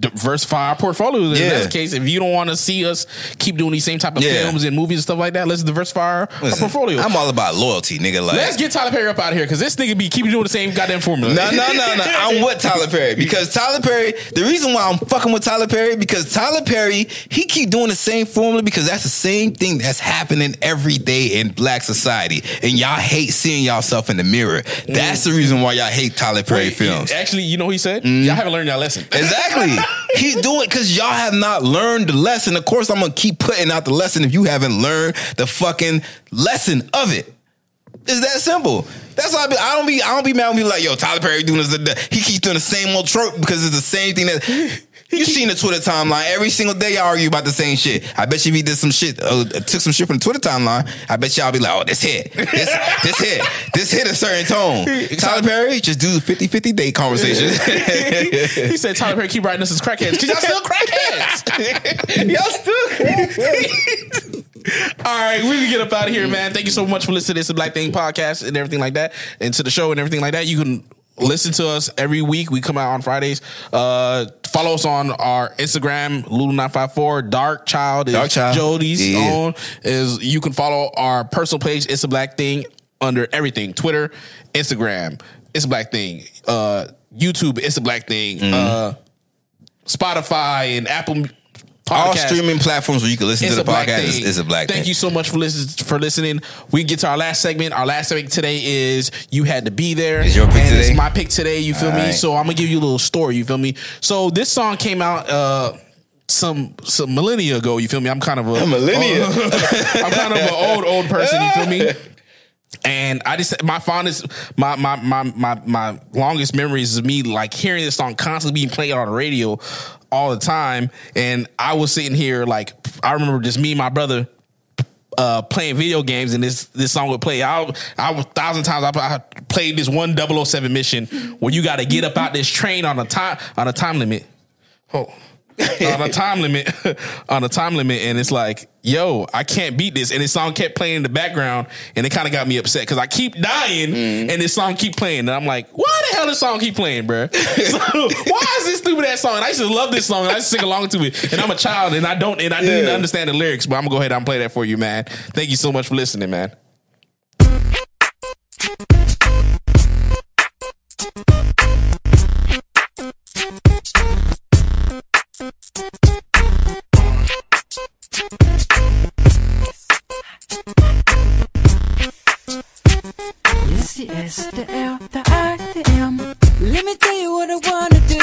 diversify our portfolio. In Yeah. that case, if you don't want to see us keep doing these same type of Yeah. films and movies and stuff like that, let's diversify our, our portfolio. I'm all about loyalty, nigga. Like, let's get Tyler Perry up out of here because this nigga be keeping doing the same goddamn formula. No, no, no, no. I'm with Tyler Perry because Tyler Perry. The reason why I'm fucking with Tyler Perry because Tyler Perry he keep doing the same formula because that's the same thing that's happening every day in Black society, and y'all hate seeing yourself in the mirror. That's the reason why y'all hate Tyler Perry Wait, films. Actually, you know what he said? Mm. Y'all haven't learned your lesson. Exactly. He's doing because y'all have not learned the lesson. Of course, I'm gonna keep putting out the lesson if you haven't learned the fucking lesson of it. It's that simple. That's why I, be, I don't be I don't be mad when people like yo Tyler Perry doing this. He keeps doing the same old trope because it's the same thing that. You seen the Twitter timeline every single day. Y'all argue about the same shit. I bet you if he did some shit, uh, took some shit from the Twitter timeline. I bet y'all be like, "Oh, this hit, this this hit, this hit a certain tone." Tyler Perry just do 50-50 date conversations. he said Tyler Perry keep writing us as crackheads because y'all still crackheads. y'all still All right, we can get up out of here, man. Thank you so much for listening to this Black Thing podcast and everything like that, and to the show and everything like that. You can listen to us every week. We come out on Fridays. Uh, follow us on our Instagram, Lulu954. Dark Child is Dark Child. Jody's Yeah. own. Is you can follow our personal page, Issa Black Thing, under everything Twitter, Instagram, Issa Black Thing, uh, YouTube, Issa Black Thing, Mm-hmm. uh, Spotify and Apple All podcast. streaming platforms where you can listen It's to the podcast is, is a black Thank thing. you so much for listening. For listening, we get to our last segment. Our last segment today is you had to be there. Is your pick and today? It's my pick today. You feel All me? right. So I'm gonna give you a little story. You feel me? So this song came out. uh some some millennia ago, you feel me? I'm kind of a millennia. I'm kind of an old old person, you feel me? And I just my fondest my my my my my longest memories is me like hearing this song constantly being played on the radio all the time. And I was sitting here like I remember just me and my brother uh, playing video games and this this song would play. I I was thousand times I, I played this one 007 mission where you got to get up out this train on a time on a time limit. Oh. Uh, on a time limit, on a time limit, and it's like, yo, I can't beat this. And this song kept playing in the background, and it kind of got me upset because I keep dying, mm-hmm. and this song keep playing, and I'm like, why the hell this song keep playing, bro? so, why is this stupid ass song? And I used to love this song, and I used to sing along to it, and I'm a child, and I don't, and I didn't understand the lyrics, but I'm gonna go ahead and play that for you, man. Thank you so much for listening, man. The S, the L, the I, the M. Let me tell you what I wanna do.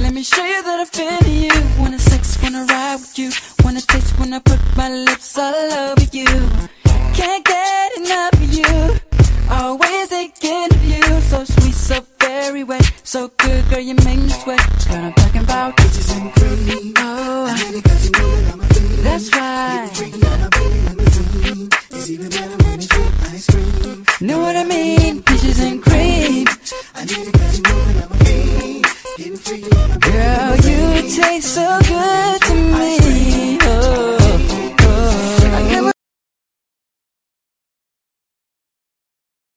Let me show you that I feel you. Wanna sex, wanna ride with you. Wanna taste I put my lips all over you. Can't get enough of you. Always thinking of you. So sweet, so very wet. So good, girl, you make me sweat. Girl, I'm talking about peaches and cream. Oh, that's right. Know what I mean? Peaches and cream. Girl, you taste so good. Oh.